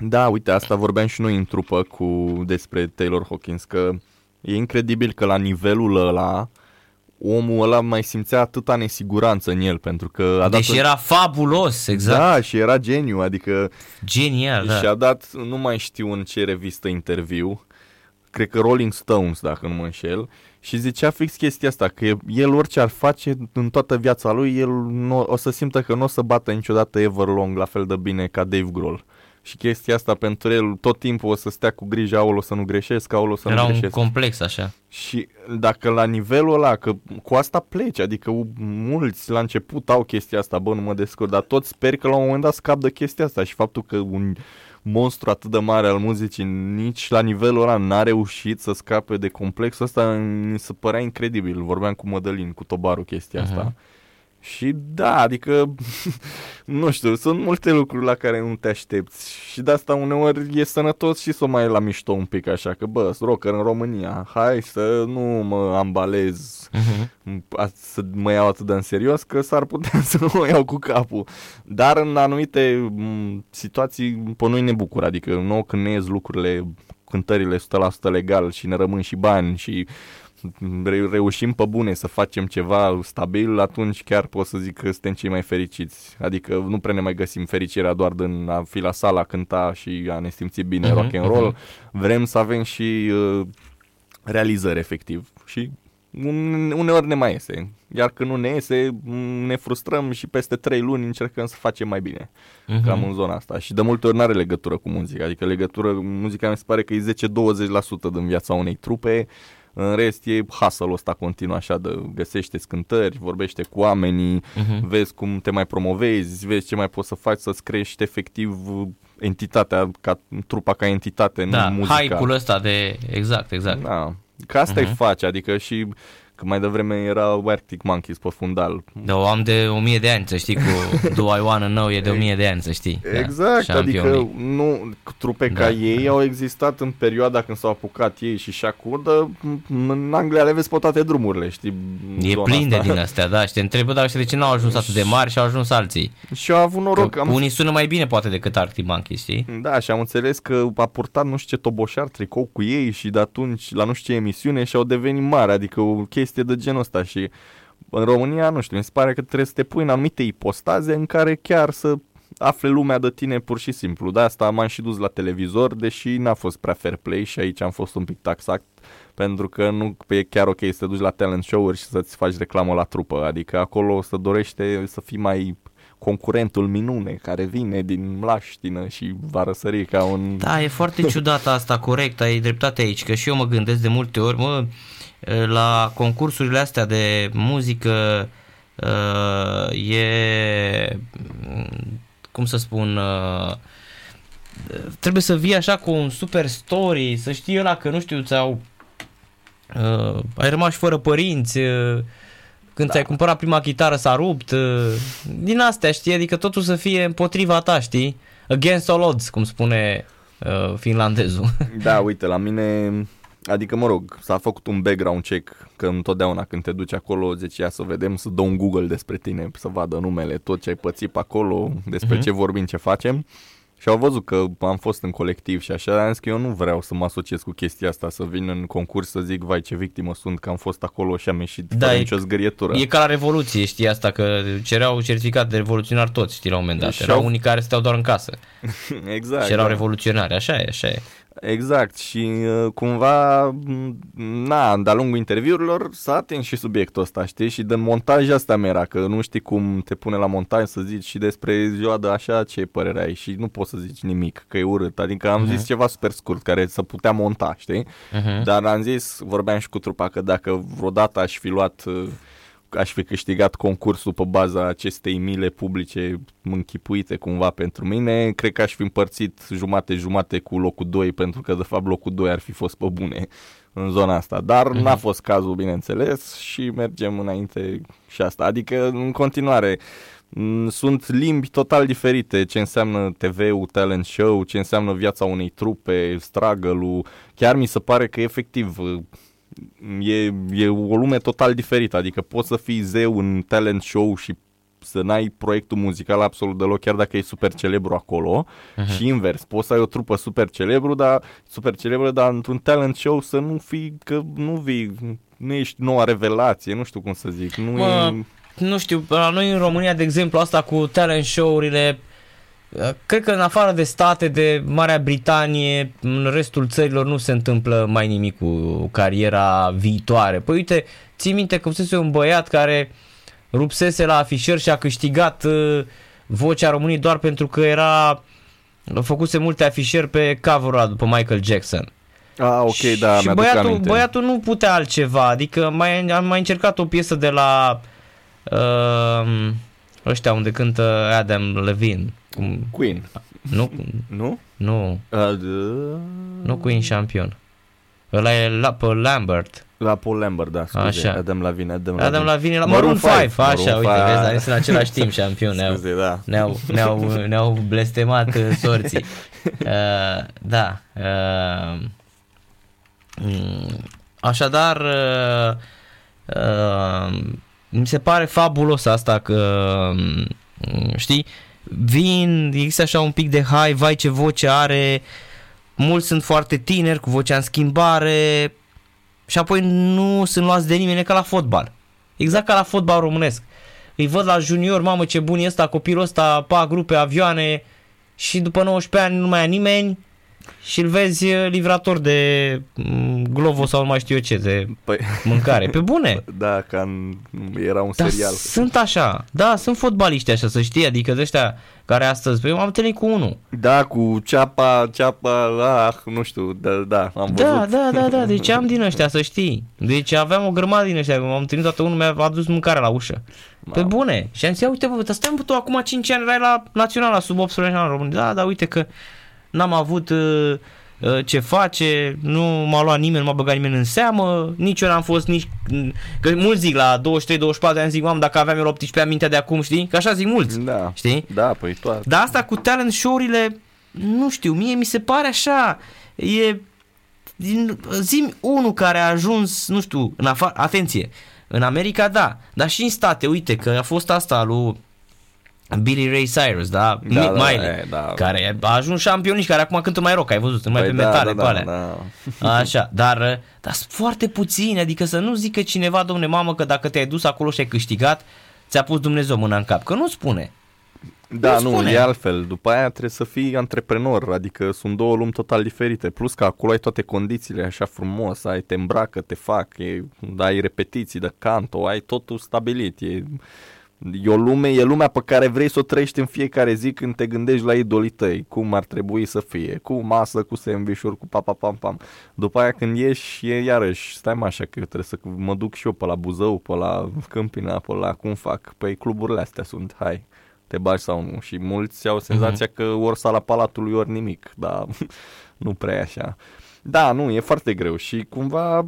Da, uite, asta vorbeam și noi în trupă cu despre Taylor Hawkins, că e incredibil că la nivelul ăla omul ăla mai simțea atâta nesiguranță în el, pentru că a dat Deci era fabulos, exact. Da, și era geniu, adică Genial, da. și a dat, nu mai știu în ce revistă interviu, cred că Rolling Stones, dacă nu mă înșel, și zicea fix chestia asta, că el orice ar face în toată viața lui, el nu, o să simtă că nu o să bată niciodată Everlong la fel de bine ca Dave Grohl. Și chestia asta pentru el tot timpul o să stea cu grijă, aolo să nu greșesc, aolo să Era nu un greșesc. complex așa. Și dacă la nivelul ăla, că cu asta pleci, adică mulți la început au chestia asta, bă, nu mă descurc, dar toți sper că la un moment dat scap de chestia asta și faptul că un monstru atât de mare al muzicii nici la nivelul ăla n-a reușit să scape de complexul ăsta, mi se părea incredibil. Vorbeam cu Mădălin, cu Tobaru chestia Mhm. asta. Și da, adică, nu știu, sunt multe lucruri la care nu te aștepți și de asta uneori e sănătos și să o mai iei la mișto un pic așa, că bă, sunt rocker în România, hai să nu mă ambalez Uh-huh. a- să mă iau atât de în serios că s-ar putea să nu mă iau cu capul. Dar în anumite m, situații pe noi ne bucură, adică nouă când ne ies lucrurile, cântările 100% legal și ne rămân și bani și re- reușim pe bune să facem ceva stabil, atunci chiar pot să zic că suntem cei mai fericiți. Adică nu prea ne mai găsim fericirea doar din a fi la sala, a cânta și a ne simți bine Mhm, rock and roll. mhm. Vrem să avem și uh, realizări efectiv și un- uneori ne mai iese. Iar când nu ne iese, m, ne frustrăm și peste 3 luni încercăm să facem mai bine. Mhm. Cam în zona asta. Și de multe ori nu are legătură cu muzica. Adică legătură, muzica mi se pare că e 10-20% din viața unei trupe. În rest e hustle ăsta continuu așa de găsește cântări, vorbește cu oamenii, Mhm. vezi cum te mai promovezi, vezi ce mai poți să faci să-ți crești efectiv entitatea, ca trupa ca entitate, Da, nu muzica. hype-ul ăsta de... Exact, exact. Da, că asta Mhm. îi face, adică și că mai devreme era Arctic Monkeys pe fundal. Da, o am de 1000 de ani, să știi, cu Do I Wanna Know e de 1000 de ani, să știi. Da, Exact, șampioni. adică nu, trupe Da. ca ei au existat în perioada când s-au apucat ei și Shakur, dar în Anglia le vezi pe toate drumurile, știi? E zona plin de asta. din astea, da, și te întrebă, dar ăștia de ce n-au ajuns atât de mari și au ajuns alții? Și au avut noroc. Că Am, unii sună mai bine poate decât Arctic Monkeys, știi? da, și am înțeles că a purtat nu știu ce toboșar tricou cu ei și de atunci la nu știu ce emisiune și au devenit mari, adică o chestie de genul ăsta și în România, nu știu, mi se pare că trebuie să te pui în anumite ipostaze în care chiar să afle lumea de tine pur și simplu. De asta m-am și dus la televizor, deși n-a fost prea fair play și aici am fost un pic taxat pentru că nu e chiar ok să te duci la talent show-uri și să-ți faci reclamă la trupă. Adică acolo se dorește să fii mai concurentul minune care vine din mlaștină și va răsări ca un... Da, e foarte ciudat asta, corect, ai dreptate aici, că și eu mă gândesc de multe ori, mă, la concursurile astea de muzică uh, e, cum să spun, uh, trebuie să vii așa cu un super story, să știi ăla că, nu știu, ți-au, uh, ai rămas fără părinți, uh, când da. ți-ai cumpărat prima chitară s-a rupt, uh, din astea, știi, adică totul să fie împotriva ta, știi, against all odds, cum spune uh, finlandezul. Da, uite, la mine, adică mă rog, s-a făcut un background check, că întotdeauna când te duci acolo, zice, ia să vedem, să dă un Google despre tine, să vadă numele, tot ce ai pățit pe acolo, despre Mhm. uh-huh. ce vorbim, ce facem. Și au văzut că am fost în colectiv și așa, am zis că eu nu vreau să mă asociez cu chestia asta, să vin în concurs să zic, vai ce victimă sunt, că am fost acolo și am ieșit Da, fără e- nicio zgârietură. E ca la Revoluție, știi asta, că cereau certificat de revoluționar toți, știi, la un moment dat. Și Erau au- unii care stăteau doar în casă exact. și erau da. revoluționari, așa e, așa e. Exact și uh, cumva, m, na, de-a lungul interviurilor s-a atins și subiectul ăsta, știi? Și de montaj asta mi era, că nu știi cum te pune la montaj să zici și despre ziua de așa ce părere ai și nu poți să zici nimic, că e urât. Adică am Mhm. zis ceva super scurt care să putea monta, știi? Uh-huh. Dar am zis, vorbeam și cu trupa că dacă vreodată aș fi luat uh, aș fi câștigat concursul pe baza acestei mile publice închipuite cumva pentru mine, cred că aș fi împărțit jumate-jumate cu locul 2 pentru că de fapt locul 2 ar fi fost pe bune în zona asta, dar n-a fost cazul bineînțeles și mergem înainte și asta, adică în continuare m, sunt limbi total diferite. Ce înseamnă TV-ul, talent show, ce înseamnă viața unei trupe, struggle-ul, chiar mi se pare că efectiv e, e o lume total diferită, adică poți să fii zeu în talent show și să n-ai proiectul muzical absolut deloc, chiar dacă e super celebru acolo uh-huh. și invers, poți să ai o trupă super celebru, dar super celebră, dar într-un talent show să nu fii, că nu vii, nu ești noua revelație, nu știu cum să zic, nu Mă, e... nu știu, la noi în România, de exemplu, asta cu talent show-urile, uh, cred că în afară de state, de Marea Britanie, în restul țărilor nu se întâmplă mai nimic cu cariera viitoare. Păi uite, ții minte că fusese un băiat care rupsese la afișări și a câștigat uh, vocea României doar pentru că era făcuse multe afișări pe cover după Michael Jackson. Ah, ok, da, și mi-aduc băiatul, aminte. băiatul nu putea altceva, adică mai, am mai încercat o piesă de la uh, ăștia unde cântă Adam Levine. Cum, Queen, nu, nu? nu, Uh, d- nu Queen Champion. Ăla e la, pe Lambert. La Paul Lambert, da, scuze. Așa. Adam Lavine, Adam Adam Lavine. Levine la Maroon Maroon 5. five, Așa, Maroon uite, five. vezi, dar sunt în același timp șampion. Ne-au, Scuze, da. ne-au, ne-au, ne-au blestemat uh, sorții. Uh, da. Uh, mm, așadar, uh, uh, mi se pare fabulos asta că, mm, știi, vin, există așa un pic de hai, vai ce voce are, mulți sunt foarte tineri cu vocea în schimbare și apoi nu sunt luați de nimeni e ca la fotbal. Exact ca la fotbal românesc. Îi văd la junior, mamă ce bun e ăsta, copilul ăsta, pa grupe, avioane și după 19 ani nu mai ia nimeni și îl vezi eh, livrator de mm, Glovo sau nu mai știu eu ce, de Păi, mâncare. Pe bune. da, ca în, era un Dar serial. sunt așa, da, sunt fotbaliști așa, să știi, adică de ăștia care astăzi, eu m-am întâlnit cu unul. Da, cu ceapa, ceapa, ah, nu știu, da, da, am Da, văzut. da, da, da, deci am din ăștia, să știi. Deci aveam o grămadă din ăștia, m-am întâlnit toată unul, mi-a adus mâncare la ușă. Pe Mamă. bune. Și am zis, ia uite bă, dar stai bă, tu acum 5 ani erai la Naționala sub 18 ani în România. Da, da, uite că n-am avut uh, uh, ce face, nu m-a luat nimeni, nu m-a băgat nimeni în seamă, nici eu n-am fost nici... Că mulți zic la 23-24 de ani, zic, mamă, dacă aveam eu la 18 ani mintea de acum, știi? Că așa zic mulți, Da, știi? da, păi toate. Dar asta cu talent show-urile, nu știu, mie mi se pare așa, e... Din, zim unul care a ajuns, nu știu, în afară, atenție, în America da, dar și în state, uite că a fost asta lui Billy Ray Cyrus, da, Da, Mick da, Miley, e, da. care a ajuns șampion și care acum cântă mai rock, ai văzut, sunt mai Păi pe da, metale, da, pe alea. da, da. Așa, dar, dar sunt foarte puțini, adică să nu zică cineva, domne mamă, că dacă te-ai dus acolo și ai câștigat, ți-a pus Dumnezeu mâna în cap, că nu spune. Da, Nu nu, spune. e altfel. După aia trebuie să fii antreprenor, adică sunt două lumi total diferite. Plus că acolo ai toate condițiile așa frumos, ai te îmbracă, te fac, e, ai repetiții de canto, ai totul stabilit. E, e o lume, e lumea pe care vrei să o trăiești în fiecare zi când te gândești la idolii tăi, cum ar trebui să fie, cu masă, cu sandwich cu pa, pa, pam, pam. După aia când ieși, e iarăși, stai mă așa că eu trebuie să mă duc și eu pe la Buzău, pe la Câmpina, pe la cum fac. Păi cluburile astea sunt, hai, te bagi sau nu. Și mulți au senzația uh-huh. că ori sala palatului, ori nimic, dar nu prea e așa. Da, nu, e foarte greu și cumva,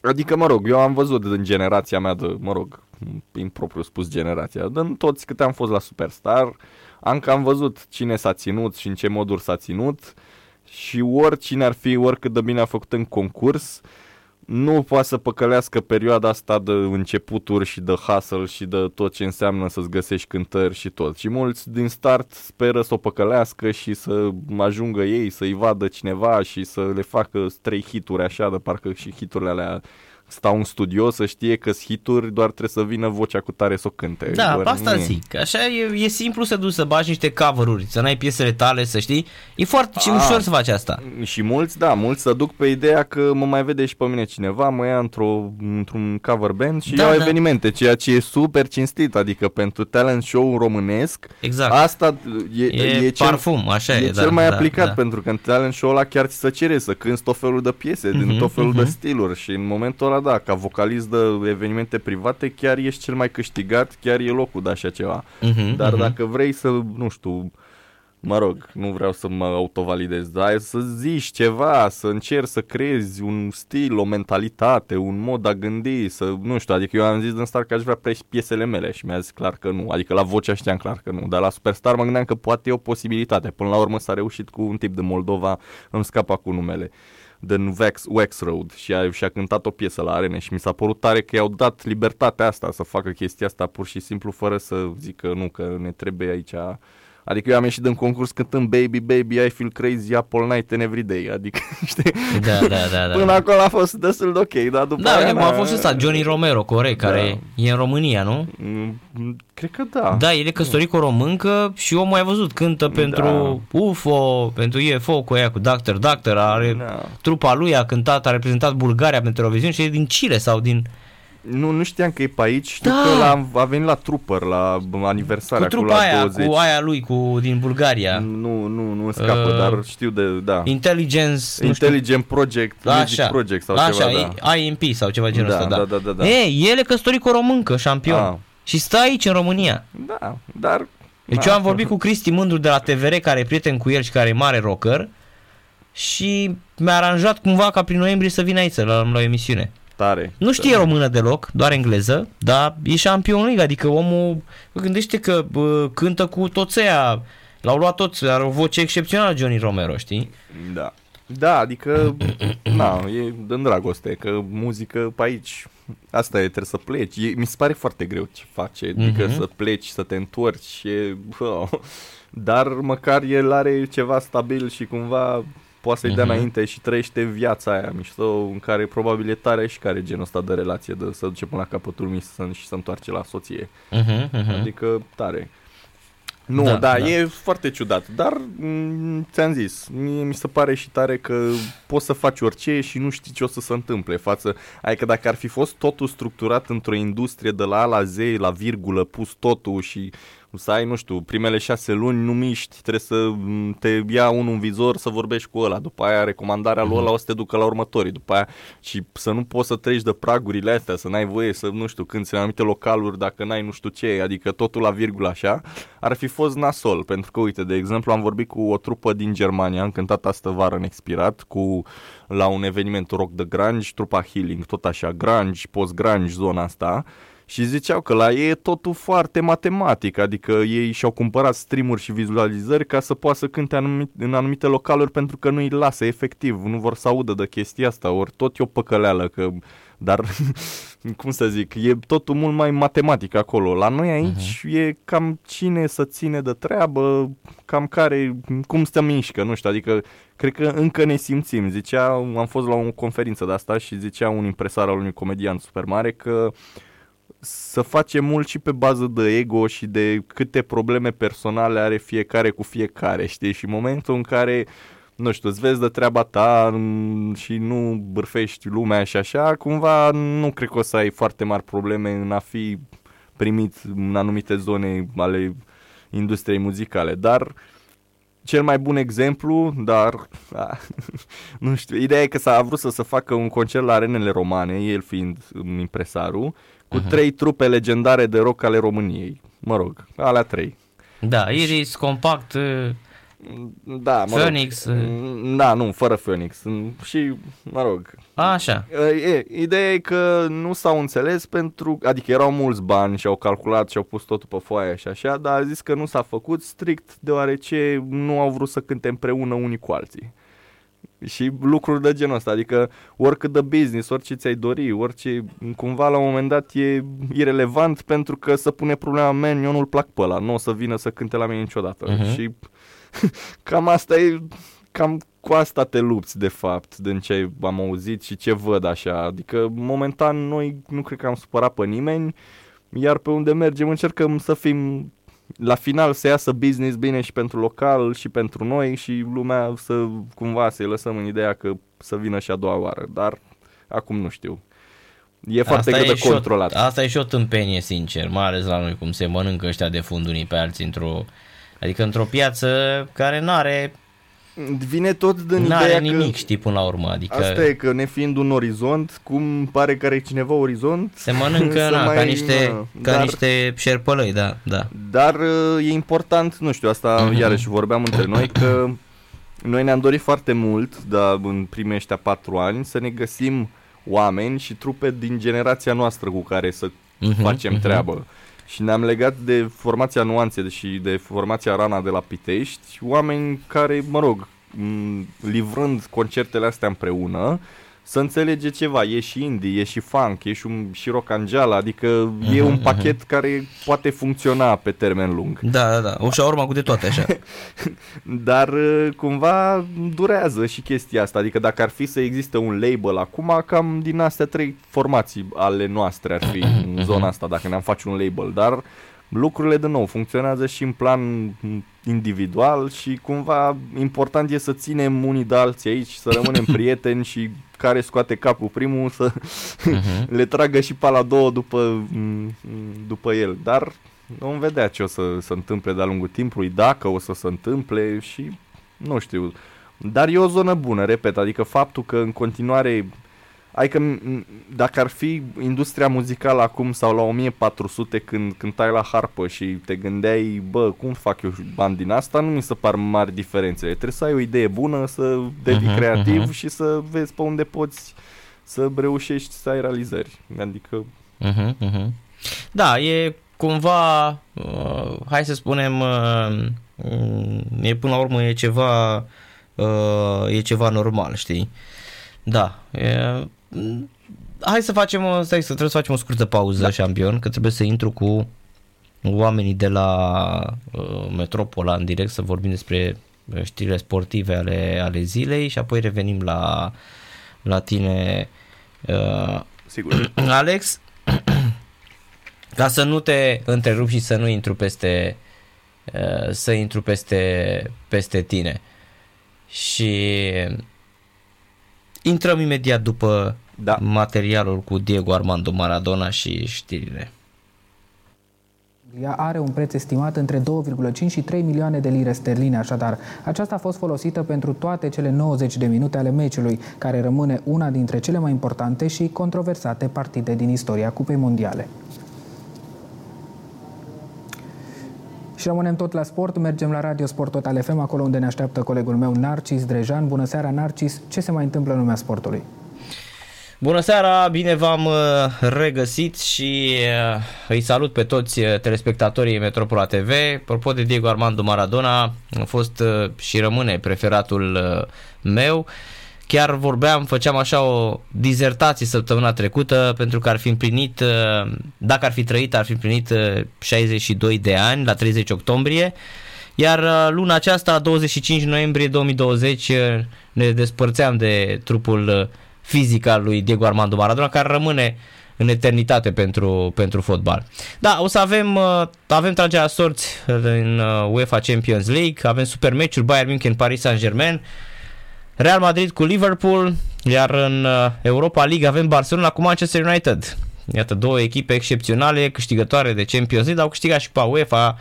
adică mă rog, eu am văzut în generația mea de, mă rog, impropriu spus generația, din toți câte am fost la Superstar, am cam văzut cine s-a ținut și în ce moduri s-a ținut și oricine ar fi, oricât de bine a făcut în concurs, nu poate să păcălească perioada asta de începuturi și de hustle și de tot ce înseamnă să-ți găsești cântări și tot. Și mulți din start speră să o păcălească și să ajungă ei, să-i vadă cineva și să le facă trei hituri așa, de parcă și hiturile alea stau în studio să știe că hituri doar trebuie să vină vocea cu tare să o cânte. Da, doar, pe asta nu e. zic. Așa e, e simplu să duci să bagi niște cover-uri, să n-ai piesele tale, să știi. E foarte și Ah. ușor să faci asta. Și mulți, da, mulți se duc pe ideea că mă mai vede și pe mine cineva, mă ia într-o, într-un cover band și Da, iau da. evenimente, ceea ce e super cinstit, adică pentru talent show românesc, Exact. asta e, e, e cel, parfum, așa e. e da, cel mai da, aplicat, da. pentru că în talent show ăla chiar ți se cere să cânti tot felul de piese, din Mhm, tot felul de mhm. stiluri și în momentul ăla, da, ca vocalist de evenimente private, chiar ești cel mai câștigat, chiar e locul de așa ceva. Mhm, Dar mhm. dacă vrei să, nu știu, mă rog, nu vreau să mă autovalidez, dar să zici ceva, să încerci să creezi un stil, o mentalitate, un mod a gândi, să, nu știu, adică eu am zis din start că aș vrea pre- piesele mele și mi-a zis clar că nu, adică la vocea știam clar că nu, dar la Superstar mă gândeam că poate e o posibilitate, până la urmă s-a reușit cu un tip de Moldova, îmi scapa cu numele. Din Wax, Wax Road și a, și-a cântat o piesă la arene și mi s-a părut tare că i-au dat libertatea asta să facă chestia asta pur și simplu fără să zică nu, că ne trebuie aici Adică eu am ieșit în concurs cântând Baby, Baby, I feel crazy, Apple night and every day. Adică, știi? Da, da, da. da. Până acolo a fost destul de ok, dar după Da, aia... uite, a fost ăsta, Johnny Romero, corect, care e în România, nu? Mm, Cred că da. Da, el e căsătorit cu o româncă și omul ai văzut, cântă pentru UFO, pentru UFO cu ea, cu Doctor Doctor, are Da. trupa lui, a cântat, a reprezentat Bulgaria pentru Eurovision și e din Chile sau din... Nu, nu știam că e pe aici, știu Da. că l-a, a venit la Trooper, la aniversarea Cu acolo trupa la aia, 20. cu aia lui, cu, din Bulgaria. Nu, nu, nu îmi scapă, Uh, dar știu de, da. Intelligence, nu știu, Intelligent Project, Music așa, Project sau așa, ceva, da. IMP sau ceva genul Da, ăsta, da. da, da, da, da. E, el e căsătorit cu o româncă, șampion. Ah. Și stă aici în România. Da, dar... Deci da. eu am vorbit cu Cristi Mândru de la TVR, care e prieten cu el și care e mare rocker. Și mi-a aranjat cumva ca prin noiembrie să vină aici la, la o emisiune. Tare. Nu știe română deloc, doar engleză, dar e șampion league, adică omul gândește că bă, cântă cu toți ăia, l-au luat toți, are o voce excepțională Johnny Romero, știi? Da. Da, adică, na, e în dragoste, că muzică pe aici, asta e, trebuie să pleci. E, mi se pare foarte greu ce face, adică Mhm. să pleci, să te întorci, e, oh. dar măcar el are ceva stabil și cumva poate să-i dea Mhm. înainte și trăiește viața aia mișto în care probabil e tare și care genul ăsta de relație, de să duce până la capătul mis să- și să întoarce la soție. Uh-huh, uh-huh. Adică tare. Nu, Da, da, da, da. e foarte ciudat, dar m- ți-am zis, mie mi se pare și tare că poți să faci orice și nu știi ce o să se întâmple față, adică dacă ar fi fost totul structurat într-o industrie de la A la Z, la virgulă, pus totul și să ai, nu știu, primele șase luni nu miști, trebuie să m, te ia unul în vizor să vorbești cu ăla, după aia recomandarea lui ăla o să te ducă la următorii, după aia și să nu poți să treci de pragurile astea, să n-ai voie să, nu știu, cânti în anumite localuri dacă n-ai nu știu ce, adică totul la virgulă așa, ar fi fost nasol, pentru că, uite, de exemplu, am vorbit cu o trupă din Germania, am cântat astă vară în expirat, cu, la un eveniment rock de grunge, trupa Healing, tot așa, grunge, post-grunge, zona asta, și ziceau că la ei e totul foarte matematic, adică ei și-au cumpărat streamuri și vizualizări ca să poată să cânte anumite, în anumite localuri pentru că nu îi lasă efectiv, nu vor să audă de chestia asta, ori tot e o păcăleală, că, dar cum să zic, e totul mult mai matematic acolo. La noi aici uh-huh. e cam cine să ține de treabă, cam care, cum se mișcă, nu știu, adică cred că încă ne simțim. Zicea, am fost la o conferință de asta și zicea un impresar al unui comedian super mare că să facem mult și pe bază de ego și de câte probleme personale are fiecare cu fiecare, știi? Și în momentul în care nu știu, îți vezi de treaba ta mm, și nu bârfești lumea și așa, cumva nu cred că o să ai foarte mari probleme în a fi primit în anumite zone ale industriei muzicale, dar cel mai bun exemplu, dar a, nu știu, ideea e că s-a vrut să se facă un concert la arenele romane, el fiind um, impresarul, cu uh-huh. trei trupe legendare de rock ale României. Mă rog, alea trei. Da, Iris, Compact, uh, Da, mă Phoenix, Rog. uh. Da, nu, fără Phoenix. Și, mă rog, așa. E, ideea e că nu s-au înțeles pentru, adică erau mulți bani și au calculat și au pus totul pe foaie și așa, dar a zis că nu s-a făcut strict deoarece nu au vrut să cânte împreună unii cu alții. Și lucruri de genul ăsta, adică oricât de business, orice ți-ai dori, orice, cumva la un moment dat e irelevant pentru că să pune problema, man, eu nu-l plac pe ăla, nu o să vină să cânte la mine niciodată. Mhm. Și cam asta e, cam cu asta te lupți de fapt, din ce am auzit și ce văd așa. Adică momentan noi nu cred că am supărat pe nimeni, iar pe unde mergem încercăm să fim la final să iasă business bine și pentru local și pentru noi și lumea să cumva să-i lăsăm în ideea că să vină și a doua oară, dar acum nu știu. E foarte greu de și o- controlat. asta e și o tâmpenie, sincer, mai ales la noi, cum se mănâncă ăștia de fund unii pe alții într-o... Adică într-o piață care n-are, Vine tot din n-are ideea nimic, că... știi, până la urmă. Adică Asta e că ne fiind un orizont, cum pare că are cineva orizont, se mănâncă să na, ca mai- niște, na, ca dar- niște șerpălăi, da, da. Dar uh, e important, nu știu, asta Mhm. uh-huh. iarăși vorbeam între noi că noi ne-am dorit foarte mult, da, în primii ăștia patru ani, să ne găsim oameni și trupe din generația noastră cu care să Mhm, facem mhm. treabă. Și ne-am legat de formația Nuanțe și de formația Rana de la Pitești, oameni care, mă rog, m- livrând concertele astea împreună, să înțelege ceva, e și indie, e și funk, e și, un, și rock angela, adică uh-huh, e un pachet uh-huh. care poate funcționa pe termen lung. Da, da, da, o șaurma cu de toate așa. Dar uh, cumva durează și chestia asta, adică dacă ar fi să existe un label acum, cam din astea trei formații ale noastre ar fi în zona asta, dacă ne-am face un label, dar lucrurile de nou funcționează și în plan individual și cumva important e să ținem unii de alții aici, să rămânem prieteni și care scoate capul primul să uh-huh. le tragă și pe la două după, după el. Dar vom vedea ce o să se întâmple de-a lungul timpului, dacă o să se întâmple și nu știu. Dar e o zonă bună, repet, adică faptul că în continuare Adică dacă ar fi industria muzicală acum sau la 1400 când cântai la harpă și te gândeai, bă, cum fac eu bani din asta, nu mi se par mari diferențele. Trebuie să ai o idee bună, să devii uh-huh, creativ uh-huh. și să vezi pe unde poți să reușești să ai realizări. Adică... Uh-huh, uh-huh. Da, e cumva, uh, hai să spunem, uh, e până la urmă e ceva, uh, e ceva normal, știi? Da, e, hai să facem, o, stai, să trebuie să facem o scurtă pauză, da. șampion, că trebuie să intru cu oamenii de la uh, Metropola în direct să vorbim despre știrile sportive ale, ale zilei și apoi revenim la, la tine, uh, Sigur. Alex, ca să nu te întrerup și să nu intru peste uh, să intru peste, peste tine. Și Intrăm imediat după da. materialul cu Diego Armando Maradona și știrile. Ea are un preț estimat între 2,5 și 3 milioane de lire sterline, așadar. Aceasta a fost folosită pentru toate cele 90 de minute ale meciului, care rămâne una dintre cele mai importante și controversate partide din istoria Cupei Mondiale. Și rămânem tot la sport, mergem la Radio Sport Total FM, acolo unde ne așteaptă colegul meu Narcis Drejan. Bună seara, Narcis! Ce se mai întâmplă în lumea sportului? Bună seara, bine v-am uh, regăsit și uh, îi salut pe toți uh, telespectatorii Metropola TV. Apropo de Diego Armando Maradona, a fost și rămâne preferatul meu. Chiar vorbeam, făceam așa o dizertație săptămâna trecută pentru că ar fi împlinit, uh, dacă ar fi trăit, ar fi împlinit 62 uh, de ani la 30 octombrie. Iar uh, luna aceasta, 25 noiembrie 2020, ne despărțeam de trupul fizic al lui Diego Armando Maradona, care rămâne în eternitate pentru, pentru fotbal. Da, o să avem, avem tragerea sorți în UEFA Champions League, avem super meciuri Bayern München, Paris Saint-Germain, Real Madrid cu Liverpool, iar în uh, Europa League avem Barcelona cu Manchester United. Iată, două echipe excepționale, câștigătoare de Champions League, au câștigat și Cupa UEFA,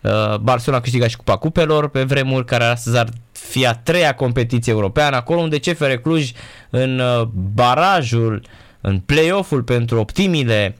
uh, Barcelona a câștigat și Cupa Cupelor pe vremuri, care astăzi ar fi a treia competiție europeană, acolo unde CFR Cluj în uh, barajul, în play-off-ul pentru optimile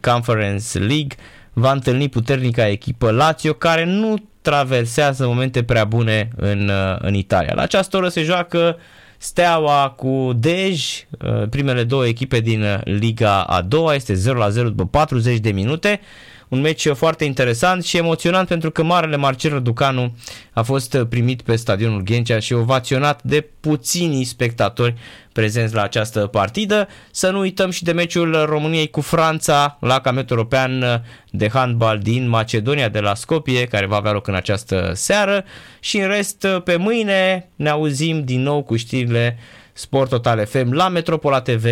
Conference League va întâlni puternica echipă Lazio, care nu traversează momente prea bune în, uh, în Italia. La această oră se joacă Steaua cu Dej, uh, primele două echipe din Liga a doua, este 0 la 0 după 40 de minute un meci foarte interesant și emoționant pentru că Marele Marcel Răducanu a fost primit pe stadionul Ghencea și ovaționat de puțini spectatori prezenți la această partidă. Să nu uităm și de meciul României cu Franța la campionatul european de handbal din Macedonia de la Scopie, care va avea loc în această seară și în rest pe mâine ne auzim din nou cu știrile Sport Total FM la Metropola TV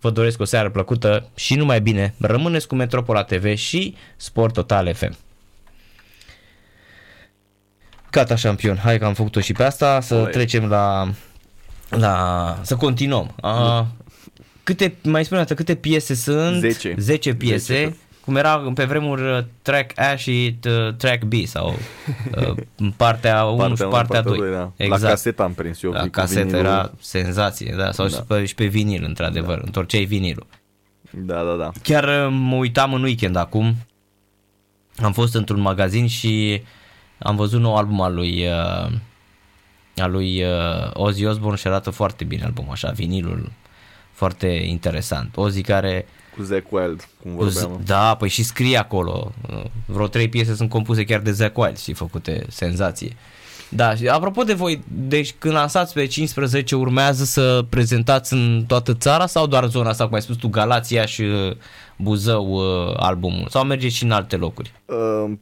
Vă doresc o seară plăcută și numai bine. Rămâneți cu Metropola TV și Sport Total FM. Gata, șampion. Hai că am făcut-o și pe asta. Să Oi. trecem la, la... să continuăm. A, câte, mai spune dată, câte piese sunt? 10. 10 piese. 10 cum era pe vremuri uh, track A și uh, track B sau uh, partea 1 și partea 2. 2 da. Exact. La casetă am prins eu. La casetă era senzație, da, sau da. Și, pe, și pe vinil, într-adevăr, da. întorceai vinilul. Da, da, da. Chiar mă uitam în weekend acum, am fost într-un magazin și am văzut nou album al lui uh, al lui uh, Ozzy Osbourne și arată foarte bine albumul așa, vinilul foarte interesant. Ozzy care cu Zack Wild, cum vorbeam. Da, păi și scrie acolo. Vreo trei piese sunt compuse chiar de Zack Wild și făcute senzație. Da, și apropo de voi, deci când lansați pe 15 urmează să prezentați în toată țara sau doar zona asta, cum ai spus tu, Galația și uh, Buzău uh, albumul? Sau mergeți și în alte locuri? Uh,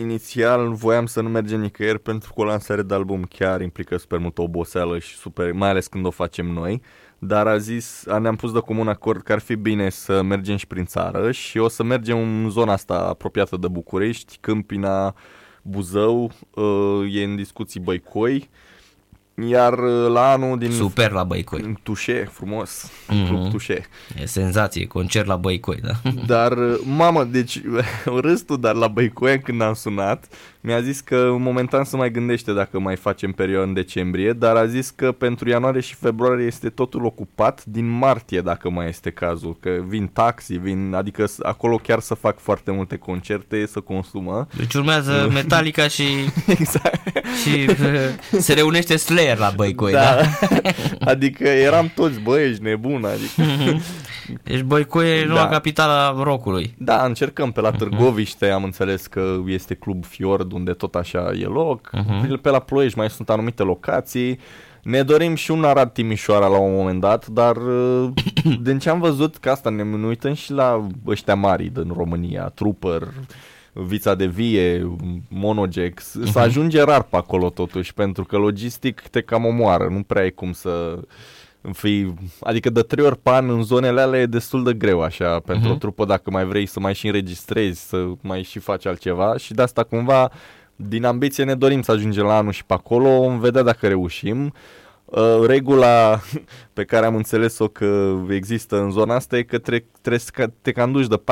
inițial voiam să nu mergem nicăieri pentru că o lansare de album chiar implică super multă oboseală și super, mai ales când o facem noi. Dar a zis, ne-am pus de comun acord că ar fi bine să mergem și prin țară și o să mergem în zona asta apropiată de București, Câmpina, Buzău, uh, e în discuții Băicoi iar uh, la anul din... Super la Băicoi. Tușe, frumos. Mm-hmm. Club Tușe. E senzație, concert la Băicoi, da. Dar, uh, mamă, deci râstul, dar la Băicoi când am sunat, mi-a zis că momentan să mai gândește dacă mai facem perioadă în decembrie, dar a zis că pentru ianuarie și februarie este totul ocupat, din martie dacă mai este cazul, că vin taxi, vin, adică acolo chiar să fac foarte multe concerte, să consumă. Deci urmează Metallica și, exact. și uh, se reunește Slayer la Băicoi, da? da? adică eram toți, băi, ești nebun, adică... Deci Băicoi e noua da. capitala rockului. Da, încercăm pe la Târgoviște, am înțeles că este Club Fiord, unde tot așa e loc. Uh-huh. Pe la Ploiești mai sunt anumite locații. Ne dorim și un Arad Timișoara la un moment dat, dar din ce am văzut, că asta ne, ne uităm și la ăștia mari din România, Trooper, Vița de Vie, Monogex, uh-huh. să ajunge rar pe acolo totuși, pentru că logistic te cam omoară, nu prea ai cum să fii, adică de trei ori pe an în zonele alea e destul de greu așa pentru uh-huh. o trupă dacă mai vrei să mai și înregistrezi, să mai și faci altceva și de asta cumva din ambiție ne dorim să ajungem la anul și pe acolo, vom vedea dacă reușim. Uh, regula pe care am înțeles-o că există în zona asta e că tre- trebuie să te canduci de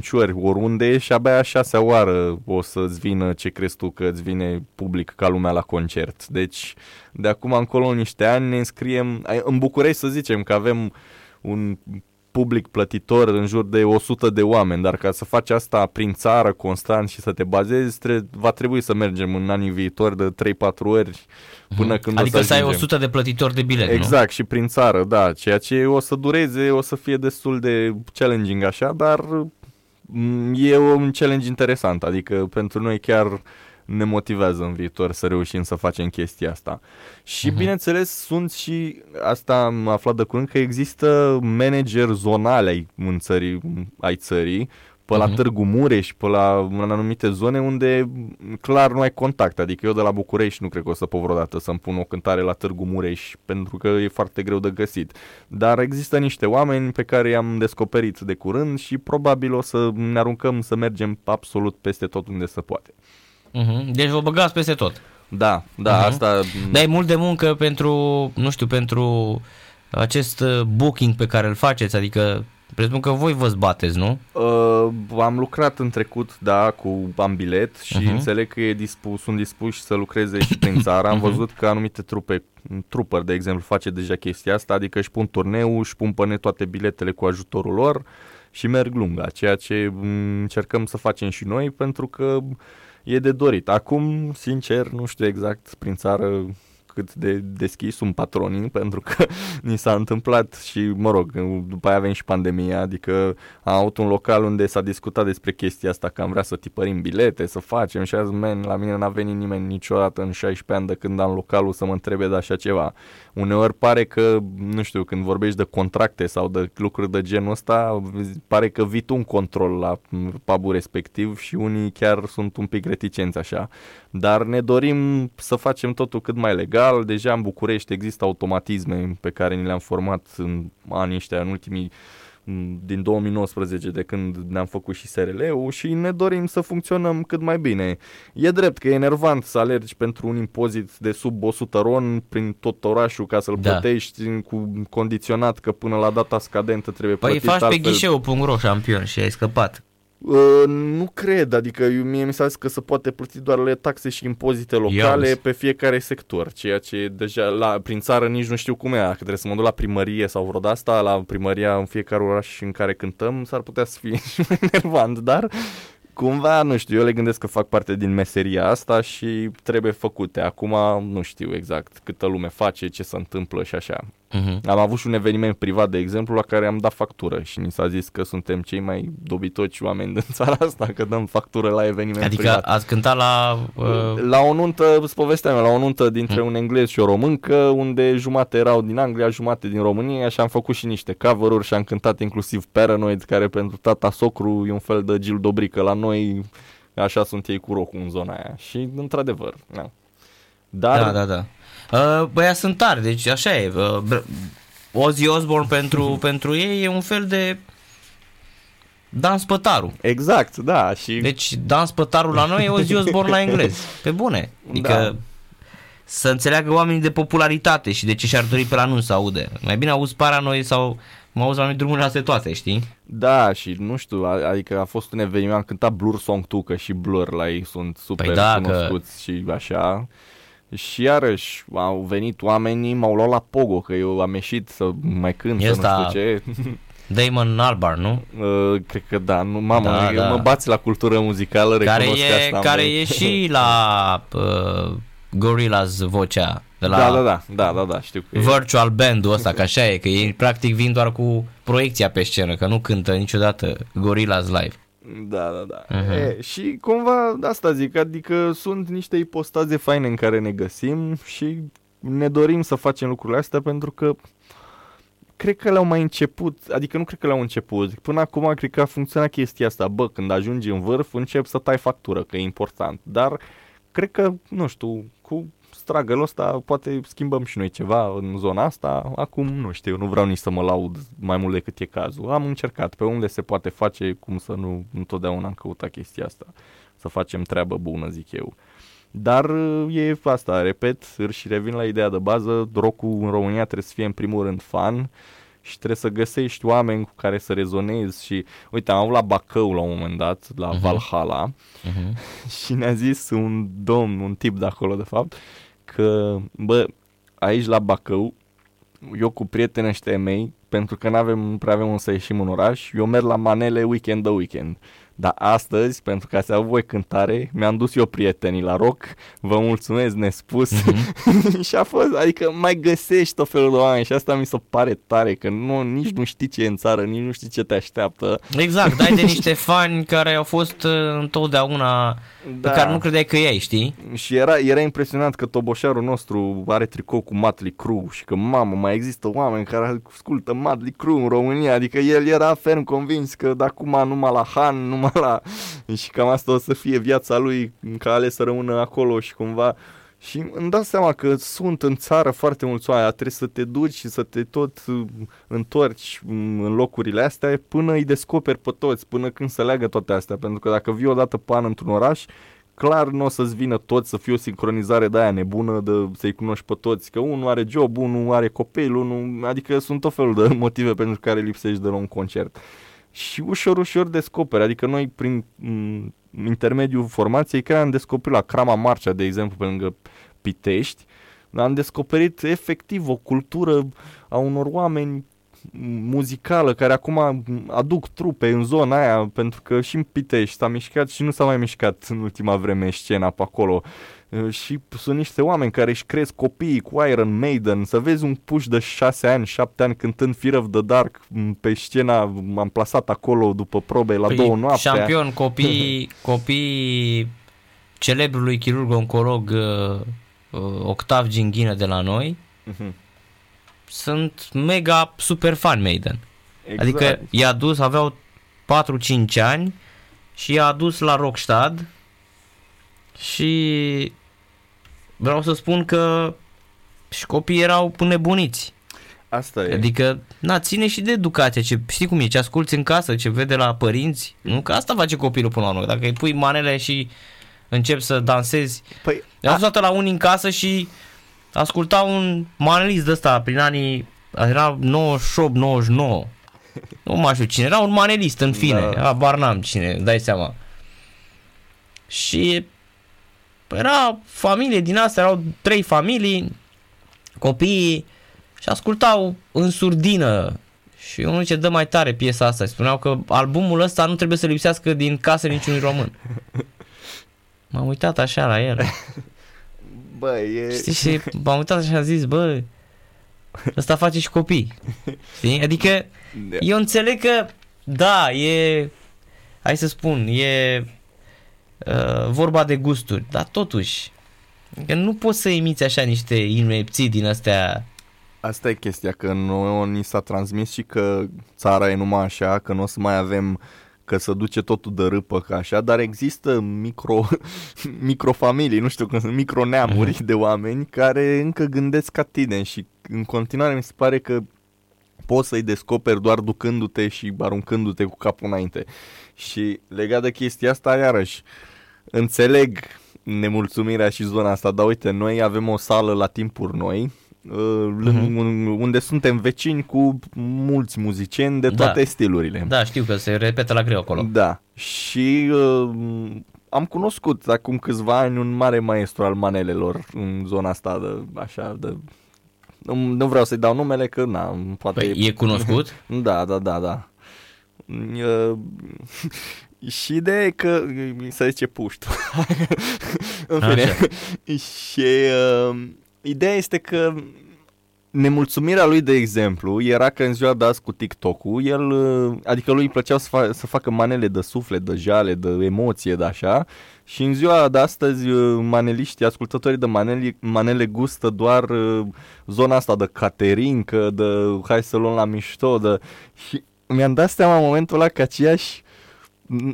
4-5 ori oriunde și abia a șasea oară o să-ți vină ce crezi tu că îți vine public ca lumea la concert. Deci de acum încolo în niște ani ne înscriem, în București să zicem că avem un public plătitor în jur de 100 de oameni, dar ca să faci asta prin țară constant și să te bazezi, tre- va trebui să mergem în anii viitori de 3-4 ori până când Adică o să, să ai 100 de plătitori de bilet, Exact, nu? și prin țară, da, ceea ce o să dureze, o să fie destul de challenging așa, dar mm, e un challenge interesant, adică pentru noi chiar ne motivează în viitor să reușim să facem chestia asta. Și uh-huh. bineînțeles sunt și, asta am aflat de curând, că există manageri zonale ai, în țării, ai țării, pe la uh-huh. Târgu Mureș, pe la în anumite zone unde clar nu ai contact. Adică eu de la București nu cred că o să pot vreodată să-mi pun o cântare la Târgu Mureș pentru că e foarte greu de găsit. Dar există niște oameni pe care i-am descoperit de curând și probabil o să ne aruncăm să mergem absolut peste tot unde se poate. Uh-huh. Deci vă băgați peste tot. Da, da, uh-huh. asta... Dar e mult de muncă pentru, nu știu, pentru acest uh, booking pe care îl faceți, adică presupun că voi vă bateți, nu? Uh, am lucrat în trecut, da, cu ambilet și uh-huh. înțeleg că e dispus, sunt dispuși să lucreze și prin țară. Am uh-huh. văzut că anumite trupe, trupări, de exemplu, face deja chestia asta, adică își pun turneu, își pun pe net toate biletele cu ajutorul lor și merg lunga, ceea ce mm, încercăm să facem și noi pentru că e de dorit. Acum, sincer, nu știu exact prin țară cât de deschis sunt patronii, pentru că ni s-a întâmplat și, mă rog, după aia avem și pandemia, adică am avut un local unde s-a discutat despre chestia asta, că am vrea să tipărim bilete, să facem și azi, man, la mine n-a venit nimeni niciodată în 16 ani de când am localul să mă întrebe de așa ceva. Uneori pare că, nu știu, când vorbești de contracte sau de lucruri de genul ăsta, pare că vii tu un control la pubul respectiv și unii chiar sunt un pic reticenți așa. Dar ne dorim să facem totul cât mai legal. Deja în București există automatisme pe care ni le-am format în anii ăștia, în ultimii din 2019 de când ne-am făcut și SRL-ul și ne dorim să funcționăm cât mai bine. E drept că e enervant să alergi pentru un impozit de sub 100 ron prin tot orașul ca să-l da. plătești cu condiționat că până la data scadentă trebuie păi plătit faci altfel. pe ghișeu.ro șampion și ai scăpat. Uh, nu cred, adică mie mi s-a zis că se poate plăti doar le taxe și impozite locale pe fiecare sector, ceea ce deja la, prin țară nici nu știu cum e, dacă trebuie să mă duc la primărie sau vreo asta, la primăria în fiecare oraș în care cântăm, s-ar putea să fie nervant, dar cumva, nu știu, eu le gândesc că fac parte din meseria asta și trebuie făcute. Acum nu știu exact câtă lume face, ce se întâmplă și așa. Uh-huh. Am avut și un eveniment privat, de exemplu, la care am dat factură și ni s-a zis că suntem cei mai dobitoci oameni din țara asta, că dăm factură la eveniment adică privat. ați cântat la... Uh... La o nuntă, îți povesteam, la o nuntă dintre uh-huh. un englez și o româncă, unde jumate erau din Anglia, jumate din România și am făcut și niște cover-uri și am cântat inclusiv Paranoid, care pentru tata socru e un fel de Gil Dobrică la noi, așa sunt ei cu rocul în zona aia. Și, într-adevăr, na. Dar... Da, da, da. Uh, băia sunt tari, deci așa e. Uh, Ozzy Osbourne pentru, pentru ei e un fel de Dan Spătaru. Exact, da. Și... Deci Dan Spătaru la noi e Ozzy Osbourne la englez. Pe bune. Adică da. să înțeleagă oamenii de popularitate și de ce și-ar dori pe la nu să aude. Mai bine auzi noi sau mă auzi la noi drumurile astea toate, știi? Da, și nu știu, adică a fost un eveniment, am cântat Blur Song 2, că și Blur la ei sunt super păi da, cunoscuți că... și așa. Și iarăși au venit oamenii, m-au luat la Pogo, că eu am ieșit să mai cânt, să nu știu ce. Damon Albar, nu? Uh, cred că da, nu, mamă, da, da. mă bați la cultură muzicală, care e, asta. Care e și la uh, Gorillaz vocea. De la da, da, da, da, da, da, știu că Virtual e. band-ul ăsta, că așa e, că ei practic vin doar cu proiecția pe scenă, că nu cântă niciodată Gorillaz live. Da, da, da. Uh-huh. E, și cumva asta zic, adică sunt niște ipostaze faine în care ne găsim și ne dorim să facem lucrurile astea pentru că cred că le-au mai început, adică nu cred că le-au început, până acum cred că a funcționat chestia asta, bă, când ajungi în vârf încep să tai factură, că e important, dar cred că, nu știu, cu struggle ăsta poate schimbăm și noi ceva în zona asta. Acum nu știu, nu vreau nici să mă laud mai mult decât e cazul. Am încercat pe unde se poate face, cum să nu întotdeauna am căutat chestia asta. Să facem treabă bună, zic eu. Dar e asta, repet, și revin la ideea de bază, rock în România trebuie să fie în primul rând fan și trebuie să găsești oameni cu care să rezonezi și uite, am avut la Bacău la un moment dat, la uh-huh. Valhalla uh-huh. și ne-a zis un domn, un tip de acolo de fapt, că, bă, aici la Bacău, eu cu prietenii ăștia mei, pentru că nu avem, prea avem să ieșim în oraș, eu merg la manele weekend de weekend. Dar astăzi, pentru că ați avut voi cântare, mi-am dus eu prietenii la rock, vă mulțumesc nespus mm-hmm. și a fost, adică mai găsești tot felul de oameni și asta mi se pare tare, că nu, nici nu știi ce e în țară, nici nu știi ce te așteaptă. Exact, dai de niște fani care au fost uh, întotdeauna da. pe care nu credeai că ei, știi? Și era, era impresionant că toboșarul nostru are tricou cu Motley Crue și că, mamă, mai există oameni care ascultă Motley Crue în România, adică el era ferm convins că de acum numai la Han, numai la... și cam asta o să fie viața lui, că ales să rămână acolo și cumva... Și îmi dau seama că sunt în țară foarte mulți oameni, trebuie să te duci și să te tot uh, întorci în locurile astea până îi descoperi pe toți, până când să leagă toate astea. Pentru că dacă vii odată pe an într-un oraș, clar nu o să-ți vină toți să fie o sincronizare de aia nebună, de să-i cunoști pe toți, că unul are job, unul are copil, unul, adică sunt tot felul de motive pentru care lipsești de la un concert și ușor, ușor descoperi. Adică noi, prin m- intermediul formației, care am descoperit la Crama Marcea, de exemplu, pe lângă Pitești, am descoperit efectiv o cultură a unor oameni muzicală care acum aduc trupe în zona aia pentru că și în Pitești s-a mișcat și nu s-a mai mișcat în ultima vreme scena pe acolo și sunt niște oameni care își cresc copiii cu Iron Maiden, să vezi un puș de 6 ani, 7 ani cântând Fear of the Dark pe scena, m-am plasat acolo după probe la păi, două noapte. Șampion, copii, copii celebrului chirurg oncolog uh, uh, Octav Ginghină de la noi uh-huh. sunt mega super fan Maiden. Exact. Adică i-a dus, aveau 4-5 ani și i-a adus la Rockstad și vreau să spun că și copiii erau nebuniți. Asta e. Adică, na, ține și de educație, ce, știi cum e, ce asculti în casă, ce vede la părinți, nu? Că asta face copilul până la urmă, dacă îi pui manele și începi să dansezi. Păi, Am fost la unii în casă și asculta un manelist de ăsta prin anii, era 98-99, nu mai știu cine, era un manelist în fine, da. abar n-am cine, dai seama. Și era familie din asta, erau trei familii, copiii și ascultau în surdină și unul zice, dă mai tare piesa asta. Spuneau că albumul ăsta nu trebuie să lipsească din casă niciunui român. M-am uitat așa la el. Bă, e... Știi, și m-am uitat așa și am zis, bă, ăsta face și copii. Știi? Adică Da. eu înțeleg că, da, e, hai să spun, e uh, vorba de gusturi, dar totuși, că nu poți să imiți așa niște inepții din astea. Asta e chestia, că noi ni s-a transmis și că țara e numai așa, că nu o să mai avem că să duce totul de râpă ca așa, dar există micro, microfamilii, nu știu cum sunt, microneamuri de oameni care încă gândesc ca tine și în continuare mi se pare că poți să-i descoperi doar ducându-te și aruncându-te cu capul înainte. Și legat de chestia asta, iarăși, înțeleg nemulțumirea și zona asta, dar uite, noi avem o sală la timpuri noi, uh-huh. unde suntem vecini cu mulți muzicieni de toate Da. stilurile. Da, știu că se repetă la greu acolo. Da. Și uh, am cunoscut acum câțiva ani un mare maestru al manelelor în zona asta de așa de nu, nu vreau să-i dau numele că na, poate Păi, e cunoscut? Da, da, da, da. Uh, și ideea e că se zice puștu. în fine. Așa. și uh, ideea este că nemulțumirea lui, de exemplu, era că în ziua de azi cu TikTok-ul, el, uh, adică lui îi plăceau să, fa- să facă manele de suflet, de jale, de emoție, de așa, și în ziua de astăzi uh, maneliștii, ascultătorii de manele, manele gustă doar uh, zona asta de caterincă, de hai să luăm la mișto, de... și mi-am dat seama în momentul ăla că aceeași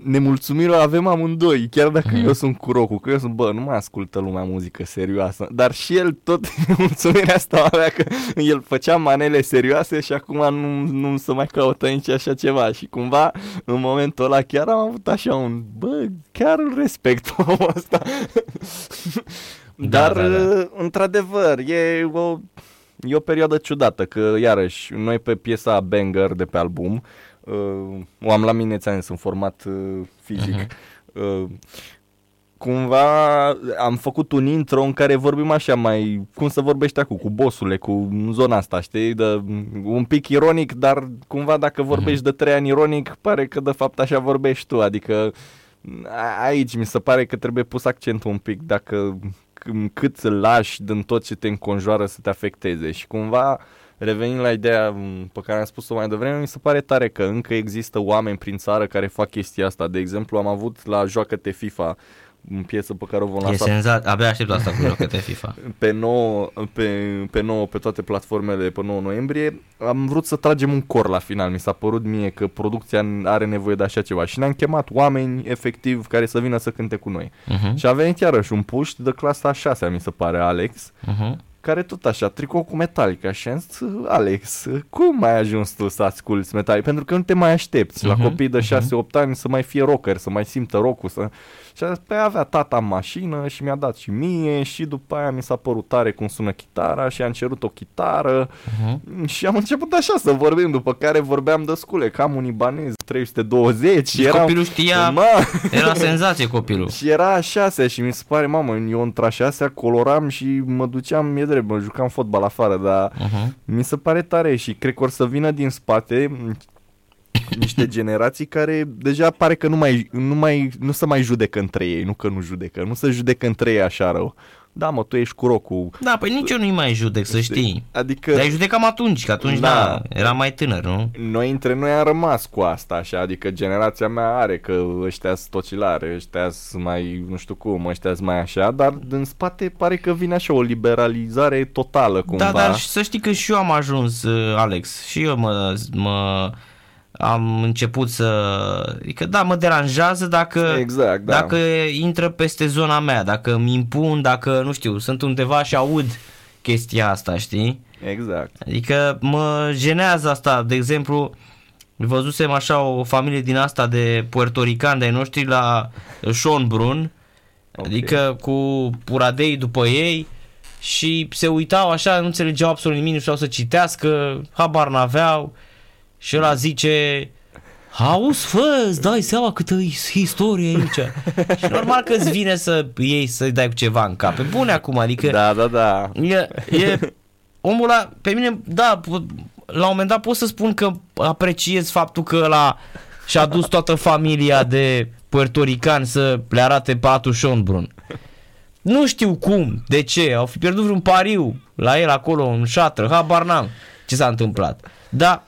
nemulțumire o avem amândoi, chiar dacă Mhm. eu sunt cu rocul, că eu sunt, bă, nu mai ascultă lumea muzică serioasă, dar și el tot nemulțumirea asta o avea că el făcea manele serioase și acum nu, nu se mai caută nici așa ceva și cumva în momentul ăla chiar am avut așa un, bă, chiar îl respect pe omul ăsta. Da, Dar, da, da. într-adevăr, e o, e o perioadă ciudată, că iarăși, noi pe piesa Banger de pe album, uh, o am la mine, ți-am zis, în format uh, fizic, Mhm. uh, cumva am făcut un intro în care vorbim așa mai, cum să vorbești acum, cu bossule, cu zona asta, știi, de, un pic ironic, dar cumva dacă vorbești de trei ani ironic, pare că de fapt așa vorbești tu, adică a- aici mi se pare că trebuie pus accentul un pic dacă c- cât să lași din tot ce te înconjoară să te afecteze. Și cumva revenind la ideea m, pe care am spus-o mai devreme, mi se pare tare că încă există oameni prin țară care fac chestia asta. De exemplu, am avut la Joacă-te FIFA în piesă pe care o vom E lansa senzat, abia aștept asta cu joacă FIFA. pe 9, pe, pe 9 pe toate platformele pe 9 noiembrie. Am vrut să tragem un cor la final. Mi s-a părut mie că producția are nevoie de așa ceva și ne-am chemat oameni efectiv care să vină să cânte cu noi. Uh-huh. Și a venit iarăși un puști de clasa a 6 mi se pare, Alex, Uh-huh. Care tot așa, tricou cu Metallica și am zis, Alex, cum ai ajuns tu să asculti Metallica? Pentru că nu te mai aștepți la Mhm, copii de mhm. 6-8 ani să mai fie rocker, să mai simtă rock să... Și a zis, pe avea tata în mașină și mi-a dat și mie și după aia mi s-a părut tare cum sună chitara și am cerut o chitară Uh-huh. și am început așa să vorbim, după care vorbeam de scule, cam un ibanez 320 și Deci eram... copilul știa, Mă, era senzație copilul. și era a șasea și mi se pare, mamă, eu între a șasea coloram și mă duceam, e drept, mă jucam fotbal afară, dar Uh-huh. mi se pare tare și cred că or să vină din spate niște generații care deja pare că nu mai, nu mai nu se mai judecă între ei, nu că nu judecă, nu se judecă între ei așa rău. Da, mă, tu ești cu rocul. Da, păi nici eu nu-i mai judec, să știi. Adică Dar îi judecam atunci, că atunci, Da. da, era mai tânăr, nu? noi între noi am rămas cu asta așa, adică generația mea are că ăștia sunt tocilare, ăștia sunt mai nu știu cum, ăștia sunt mai așa, dar din spate pare că vine așa o liberalizare totală cumva. Da, dar și să știi că și eu am ajuns, uh, Alex, și eu mă, mă am început să... Adică da, mă deranjează dacă, Exact, da. dacă intră peste zona mea, dacă îmi impun, dacă, nu știu, sunt undeva și aud chestia asta, știi? Exact. Adică mă jenează asta, de exemplu, văzusem așa o familie din asta de puertoricani de-ai noștri la Schönbrunn, Ok. adică cu puradei după ei și se uitau așa, nu înțelegeau absolut nimic, nu știau să citească, habar n-aveau și ăla zice Auzi, fă, îți dai seama câtă is- istorie aici. și normal că îți vine să iei să-i dai cu ceva în cap. Pe bune acum, adică Da, da, da. E, e omul ăla, pe mine, da, po- la un moment dat pot să spun că apreciez faptul că ăla și-a dus toată familia de puertoricani să le arate patul Schönbrunn. Nu știu cum, de ce, au fi pierdut vreun pariu la el acolo în șatră, habar n-am ce s-a întâmplat. Dar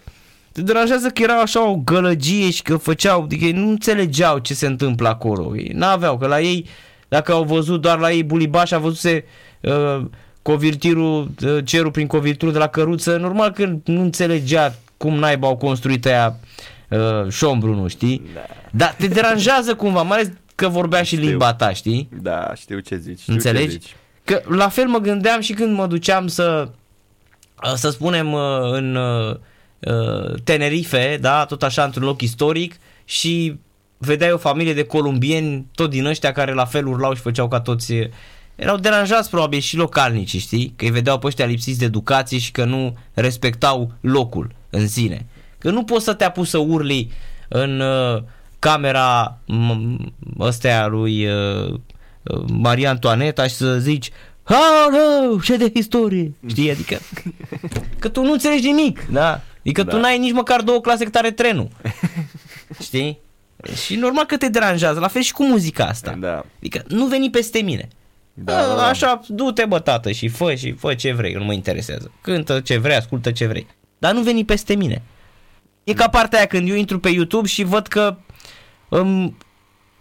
te deranjează că era așa o gălăgie și că făceau, adică ei nu înțelegeau ce se întâmplă acolo. Ei n-aveau, că la ei, dacă au văzut doar la ei bulibaș, a văzut uh, covirtirul, uh, cerul prin covirtirul de la căruță, normal că nu înțelegea cum naiba au construit aia uh, șombru, nu știi? Da. Dar te deranjează cumva, mai ales că vorbea și Știu. limba ta, știi? Da, știu ce zici. Știu Înțelegi? Ce zici. Că la fel mă gândeam și când mă duceam să, să spunem, în uh, Tenerife, da, tot așa într-un loc istoric și vedeai o familie de columbieni, tot din ăștia care la fel urlau și făceau ca toți erau deranjați probabil și localnici, știi? Că îi vedeau pe ăștia lipsiți de educație și că nu respectau locul în sine. Că nu poți să te apuci să urli în uh, camera m- ăstea lui uh, uh, Maria Antoaneta și să zici Aoleu, ce de istorie, știi? Adică că tu nu înțelegi nimic, da? Adică da. tu n-ai nici măcar două clase cât are trenul, știi? Și normal că te deranjează, la fel și cu muzica asta. Da. Adică nu veni peste mine. Da, Da, da, da. Așa, du-te bă tată și fă și fă ce vrei, nu mă interesează. Cântă ce vrei, ascultă ce vrei. Dar nu veni peste mine. E ca partea aia când eu intru pe YouTube și văd că îmi,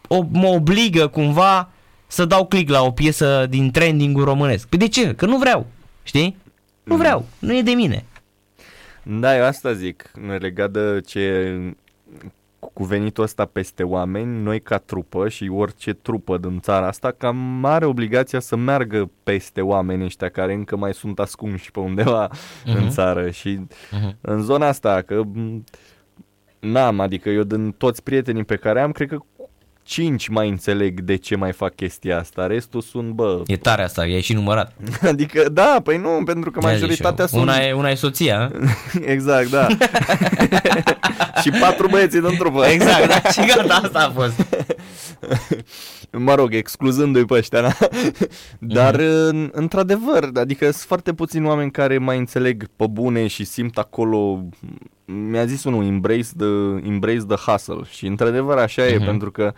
o, mă obligă cumva să dau click la o piesă din trending-ul românesc. Păi de ce? Că nu vreau, știi? Nu Mm. vreau, nu e de mine. Da, eu asta zic, legat de ce cu venitul ăsta peste oameni, noi ca trupă și orice trupă din țara asta cam are obligația să meargă peste oamenii ăștia care încă mai sunt ascunși pe undeva uh-huh. în țară și uh-huh. în zona asta, că m, n-am, adică eu din toți prietenii pe care am, cred că cinci mai înțeleg de ce mai fac chestia asta, restul sunt, bă, E tare asta, e și numărat. adică da, păi nu, pentru că Ce-a zis majoritatea eu? sunt... Una e, una e soția, a? Exact, da. și patru băieții din trupă. Exact, da, și gata, asta a fost. Mă rog, excluzându-i pe ăștia, na? Dar, în- într-adevăr, adică sunt foarte puțini oameni care mai înțeleg pe bune și simt acolo, mi-a zis unul, embrace the, embrace the hustle. Și, într-adevăr, așa e, pentru că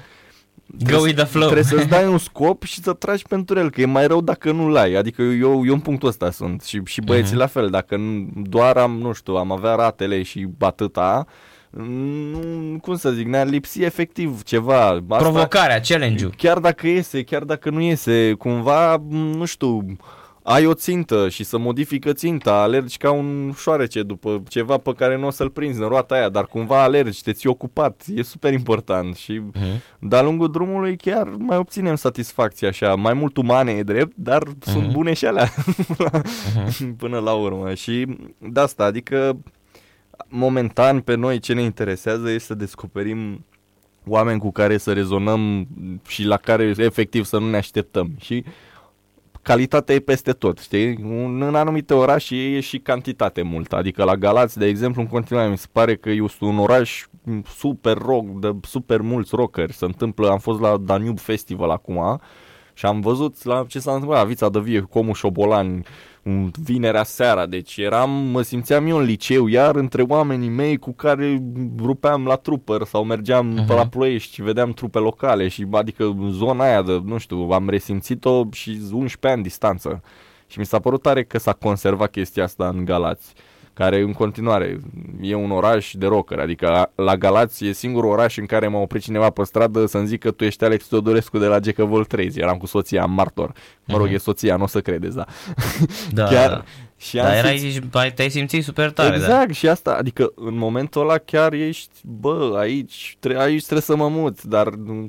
Go with the flow. Trebuie să-ți dai un scop și să tragi pentru el, că e mai rău dacă nu-l ai. Adică eu, eu în punctul ăsta sunt și, și băieții uh-huh. la fel. Dacă nu- doar am, nu știu, am avea ratele și atâta, nu, cum să zic, ne-ar lipsi efectiv ceva. Asta, Provocarea, challenge-ul. Chiar dacă iese, chiar dacă nu iese, cumva, nu știu, ai o țintă și să modifică ținta, alergi ca un șoarece după ceva pe care nu o să-l prinzi în roata aia, dar cumva alergi, te ții ocupat, e super important și Mhm. de-a lungul drumului chiar mai obținem satisfacție așa, mai mult umane e drept, dar sunt bune și alea. Până la urmă. Și de asta, adică momentan pe noi ce ne interesează este să descoperim oameni cu care să rezonăm și la care efectiv să nu ne așteptăm. Și calitatea e peste tot, știi? Un- În anumite orașe e și cantitate multă, adică la Galați, de exemplu, în continuare mi se pare că este un oraș super rock, de super mulți rockeri, se întâmplă, am fost la Danube Festival acum și am văzut la ce s-a întâmplat. La Vița de Vie cu Comu Șobolan un- vinerea seara, deci eram, mă simțeam eu în liceu, iar între oamenii mei cu care rupeam la trupăr sau mergeam uh-huh. pe la ploiești și vedeam trupe locale și adică zona aia de, nu știu, am resimțit-o și 11 ani distanță. Și mi s-a părut tare că s-a conservat chestia asta în Galați care în continuare e un oraș de rocker, adică la- la Galați e singurul oraș în care m-a oprit cineva pe stradă să-mi zică tu ești Alex Teodorescu de la Gecă Voltrezi, eram cu soția, am martor. Mă rog, e soția, nu o să credeți, da. Da, Chiar, da. Și am Dar erai, simțit- zici, ai- te-ai simțit super tare, da. exact, și asta, adică în momentul ăla chiar ești, bă, aici, tre- aici trebuie să mă mut, dar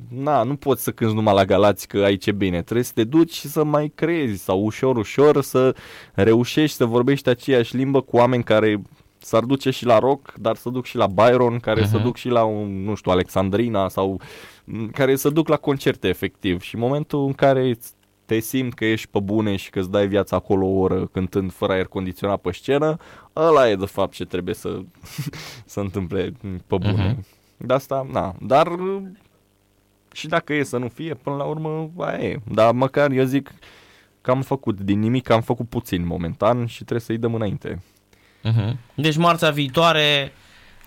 na, nu poți să cânti numai la Galați că aici e bine, trebuie să te duci și să mai crezi sau ușor, ușor să reușești să vorbești aceeași limbă cu oameni care s-ar duce și la rock, dar să duc și la Byron, care uh-huh. să duc și la un, nu știu, Alexandrina sau m, care să duc la concerte efectiv. Și în momentul în care te simți că ești pe bune și că îți dai viața acolo o oră cântând fără aer condiționat pe scenă, ăla e de fapt ce trebuie să să întâmple pe bune. Uh-huh. De asta, na, dar și dacă e să nu fie, până la urmă, aia e. Dar măcar eu zic că am făcut din nimic, am făcut puțin momentan și trebuie să-i dăm înainte. Uh-huh. Deci marța viitoare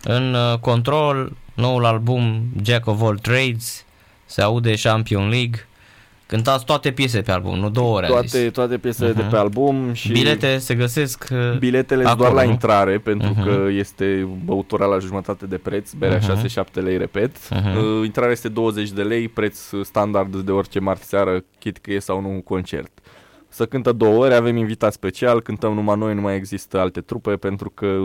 în uh, control, noul album Jack of All Trades, se aude Champion League Cântați toate piese pe album, nu două ore a Toate, zis. toate piesele uh-huh. de Mhm. pe album și Bilete se găsesc uh, biletele sunt acolo, doar la nu? intrare pentru Mhm. că este băutura la jumătate de preț, berea Mhm. 6-7 lei, repet. Mhm. Uh, intrarea este 20 de lei, preț standard de orice marți seară, chit că e sau nu un concert. Să cântă două ore, avem invitat special, cântăm numai noi, nu mai există alte trupe pentru că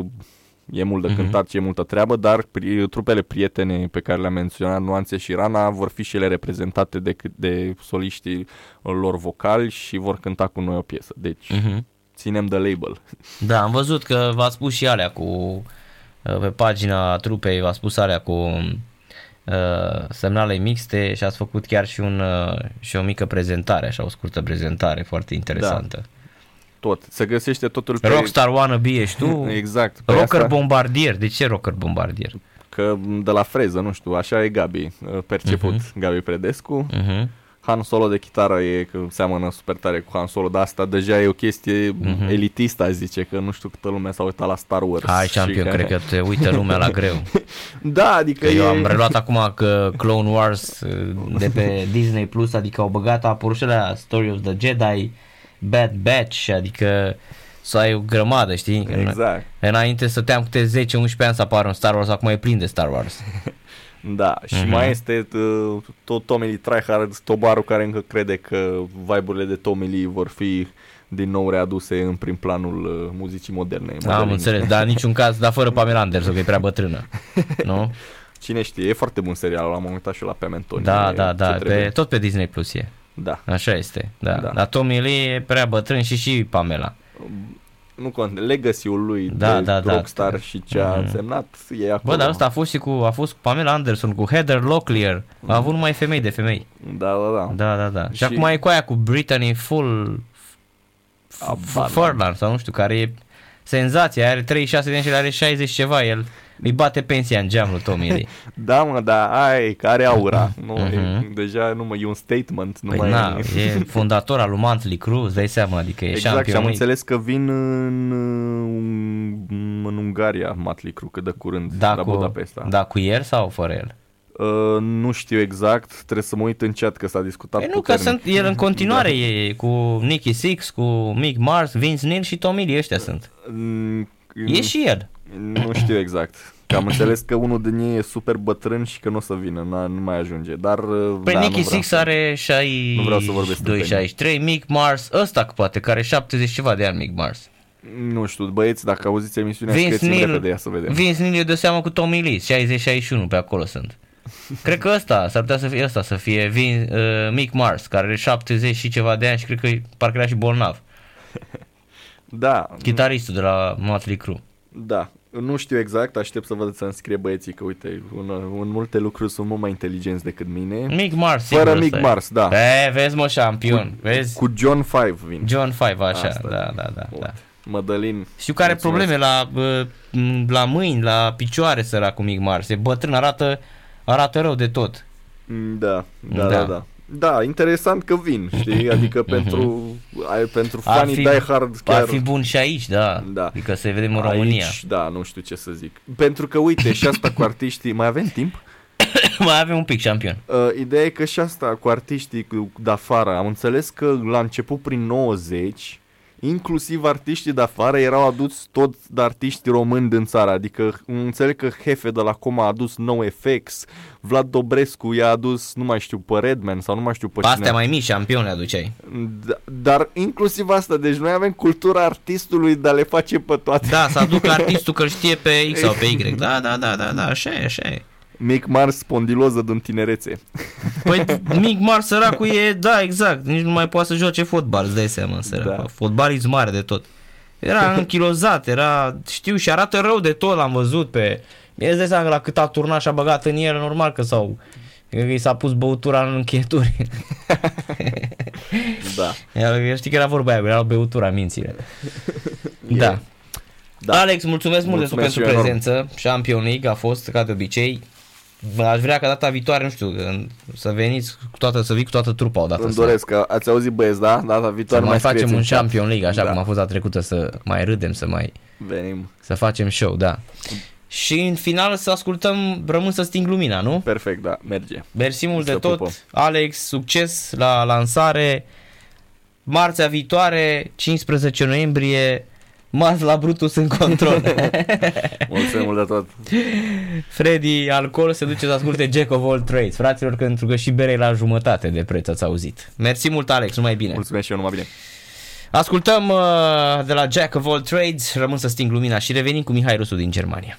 e mult de Mhm. cântat și e multă treabă, dar pri- trupele prietene pe care le-am menționat, Nuanțe și Rana, vor fi și ele reprezentate de, cât- de soliștii lor vocali și vor cânta cu noi o piesă. Deci, mhm. ținem de label. Da, am văzut că v-ați spus și alea cu uh, pe pagina trupei v-ați spus alea cu uh, semnale mixte și ați făcut chiar și, un, uh, și o mică prezentare, așa o scurtă prezentare foarte interesantă. Tot. Se găsește totul pe... Rockstar Wannabe ești tu? Exact. Pe Rocker asta, Bombardier. De ce Rocker Bombardier? că de la freză, nu știu, așa e Gabi, uh, perceput Mhm. Gabi Predescu. Uh-huh. Han Solo de chitară e că seamănă super tare cu Han Solo, dar asta deja e o chestie Mhm. elitistă, aș zice, că nu știu câtă lume s-a uitat la Star Wars. Hai și champion, cred că te uită lumea la greu. Da, adică Că e... eu am reluat acum că Clone Wars uh, de pe Disney Plus, adică au băgat, a apărut și alea Story of the Jedi, Bad Batch, adică să ai o grămadă, știi? Că Exact. Înainte stăteam câte 10-11 ani să apară un Star Wars, acum e plin de Star Wars. Da, și Mhm. mai este uh, tot Tommy Lee Tryhard, tobarul care încă crede că vibe-urile de Tommy Lee vor fi din nou readuse în prim planul uh, muzicii moderne. Am moderne. înțeles, dar în niciun caz, dar fără Pamela Anderson, că e prea bătrână. Nu? Cine știe, e foarte bun serial, l-am uitat și eu la pe Mentoni. Da, e da, ce da, trebuie. pe, tot pe Disney Plus e. Da. Așa este, da. Da. Dar Tommy Lee e prea bătrân și și Pamela. Nu contează, legacy-ul lui Da, de da, da. rockstar și ce a Mhm. însemnat e acolo. Bă, dar ăsta a fost și cu, a fost cu Pamela Anderson, cu Heather Locklear. A avut numai femei de femei. Da, da, da. Da, da, da. Și, Și- acum e cu aia cu Brittany Full Abar n-am. Furlan sau nu știu, care e senzația, are 36 de ani și el are 60 ceva, el îi bate pensia în geam lui Tommy Lee. Da, mă, da, ai, care aura. Nu, e, Mhm. deja nu mai e un statement, nu Păi mai na, e fondator al lui Monthly Crew, îți dai seama, adică e Exact, și am champion league. înțeles că vin în, în Ungaria Motley Crue, că de curând, Da, la cu, Budapesta. da, cu el sau fără el? Uh, nu știu exact, trebuie să mă uit în chat că s-a discutat Păi nu, că puternic. sunt, el în continuare Da. e cu Nicky Six, cu Mick Mars, Vince Neil și Tommy Lee, ăștia sunt. Mm, E și el. Nu știu exact. Că am înțeles că unul din ei e super bătrân și că nu o să vină, n- nu mai ajunge. Dar uh, Păi da, Nicky nu vreau Six să- are Nu vreau să vorbesc 62, tâmpenie. 63, Mick Mars, ăsta poate, care are 70 ceva de ani Mick Mars. Nu știu, băieți, dacă auziți emisiunea, Vince scrieți-mi Neil, repede ea să vedem. Vince Neil e de seamă cu Tommy Lee, 60-61 pe acolo sunt. Cred că ăsta, s-ar putea să fie ăsta, să fie Vin, uh, Mick Mars, care are 70 și ceva de ani și cred că e- parcă era și bolnav. Da, Chitaristul de la Motley Crue. da. Nu știu exact, aștept să văd să înscrie băieții, că uite, în, în multe lucruri sunt mult mai inteligenți decât mine. Mick Mars, sigur Fără ăsta Mick e. Mars, da. E, vezi mă, șampion, vezi? Cu John Five vin. John Five, așa, Asta. da, da, da, da. Mădălin. Știu că are mulțumesc. probleme la, bă, m, la mâini, la picioare săracul Mick Mars. E bătrân, arată, arată rău de tot. Mm, Da, da, Da. da, da. Da, interesant că vin, știi? Adică pentru, ai, pentru Ar fanii fi- Die Hard chiar... Ar fi bun și aici, da. Da. Adică să vedem în România. Aici, da, nu știu ce să zic. Pentru că, uite, și asta cu artiștii... Mai avem timp? Mai avem un pic șampion. Uh, ideea e că și asta cu artiștii cu- de afară, am înțeles că la început prin 90, inclusiv artiștii de afară erau aduți tot de artiști români din țară, adică înțeleg că Hefe de la Coma a adus NoFX, Vlad Dobrescu i-a adus, nu mai știu, pe Redman sau nu mai știu pe Pe cine. astea mai mici șampion le aduceai. Da, dar inclusiv asta, deci noi avem cultura artistului de a le face pe toate. Da, să aduc artistul că îl știe pe X sau pe Y. Da, da, da, da, da, așa e, așa e. Mic Mars spondiloză din tinerețe. Păi Mick Mars săracul e, da, exact, nici nu mai poate să joace fotbal, îți dai seama, săracul. Da. Da. Fotbalist mare de tot. Era închilozat, era, știu, și arată rău de tot, l-am văzut pe... Mie îți dai seama că la cât a turnat și a băgat în el, normal că s-au... că i s-a pus băutura în încheieturi. Da. El, știi că era vorba aia, era băutura mințile. Da. Da. Alex, mulțumesc mult de tot Mulțumesc pentru și eu enorm. prezență. Champion League a fost, ca de obicei. Aș vrea ca data viitoare, nu știu, în- să veniți cu toată, să vii cu toată trupa odată. Îmi să- doresc că ați auzit băieți, da? Data Să viitoare mai scrieți facem în un chat. Champion League, așa Da. cum a fost la trecută, să mai râdem, să mai Venim. să facem show, da. și în final să ascultăm Rămân să sting lumina, nu? Perfect, da, merge. Mersi mult Să de tot, pupăm. Alex, succes la lansare. Marțea viitoare, 15 noiembrie, Mas la Brutus în control. Mulțumim mult de tot. Freddy Alcool se duce să asculte Jack of all trades. Fraților, pentru că și bere e la jumătate de preț, ați auzit. Mersi mult, Alex, numai bine. Mulțumesc și eu, numai bine. Ascultăm uh, de la Jack of all trades, rămân să sting lumina și revenim cu Mihai Rusu din Germania.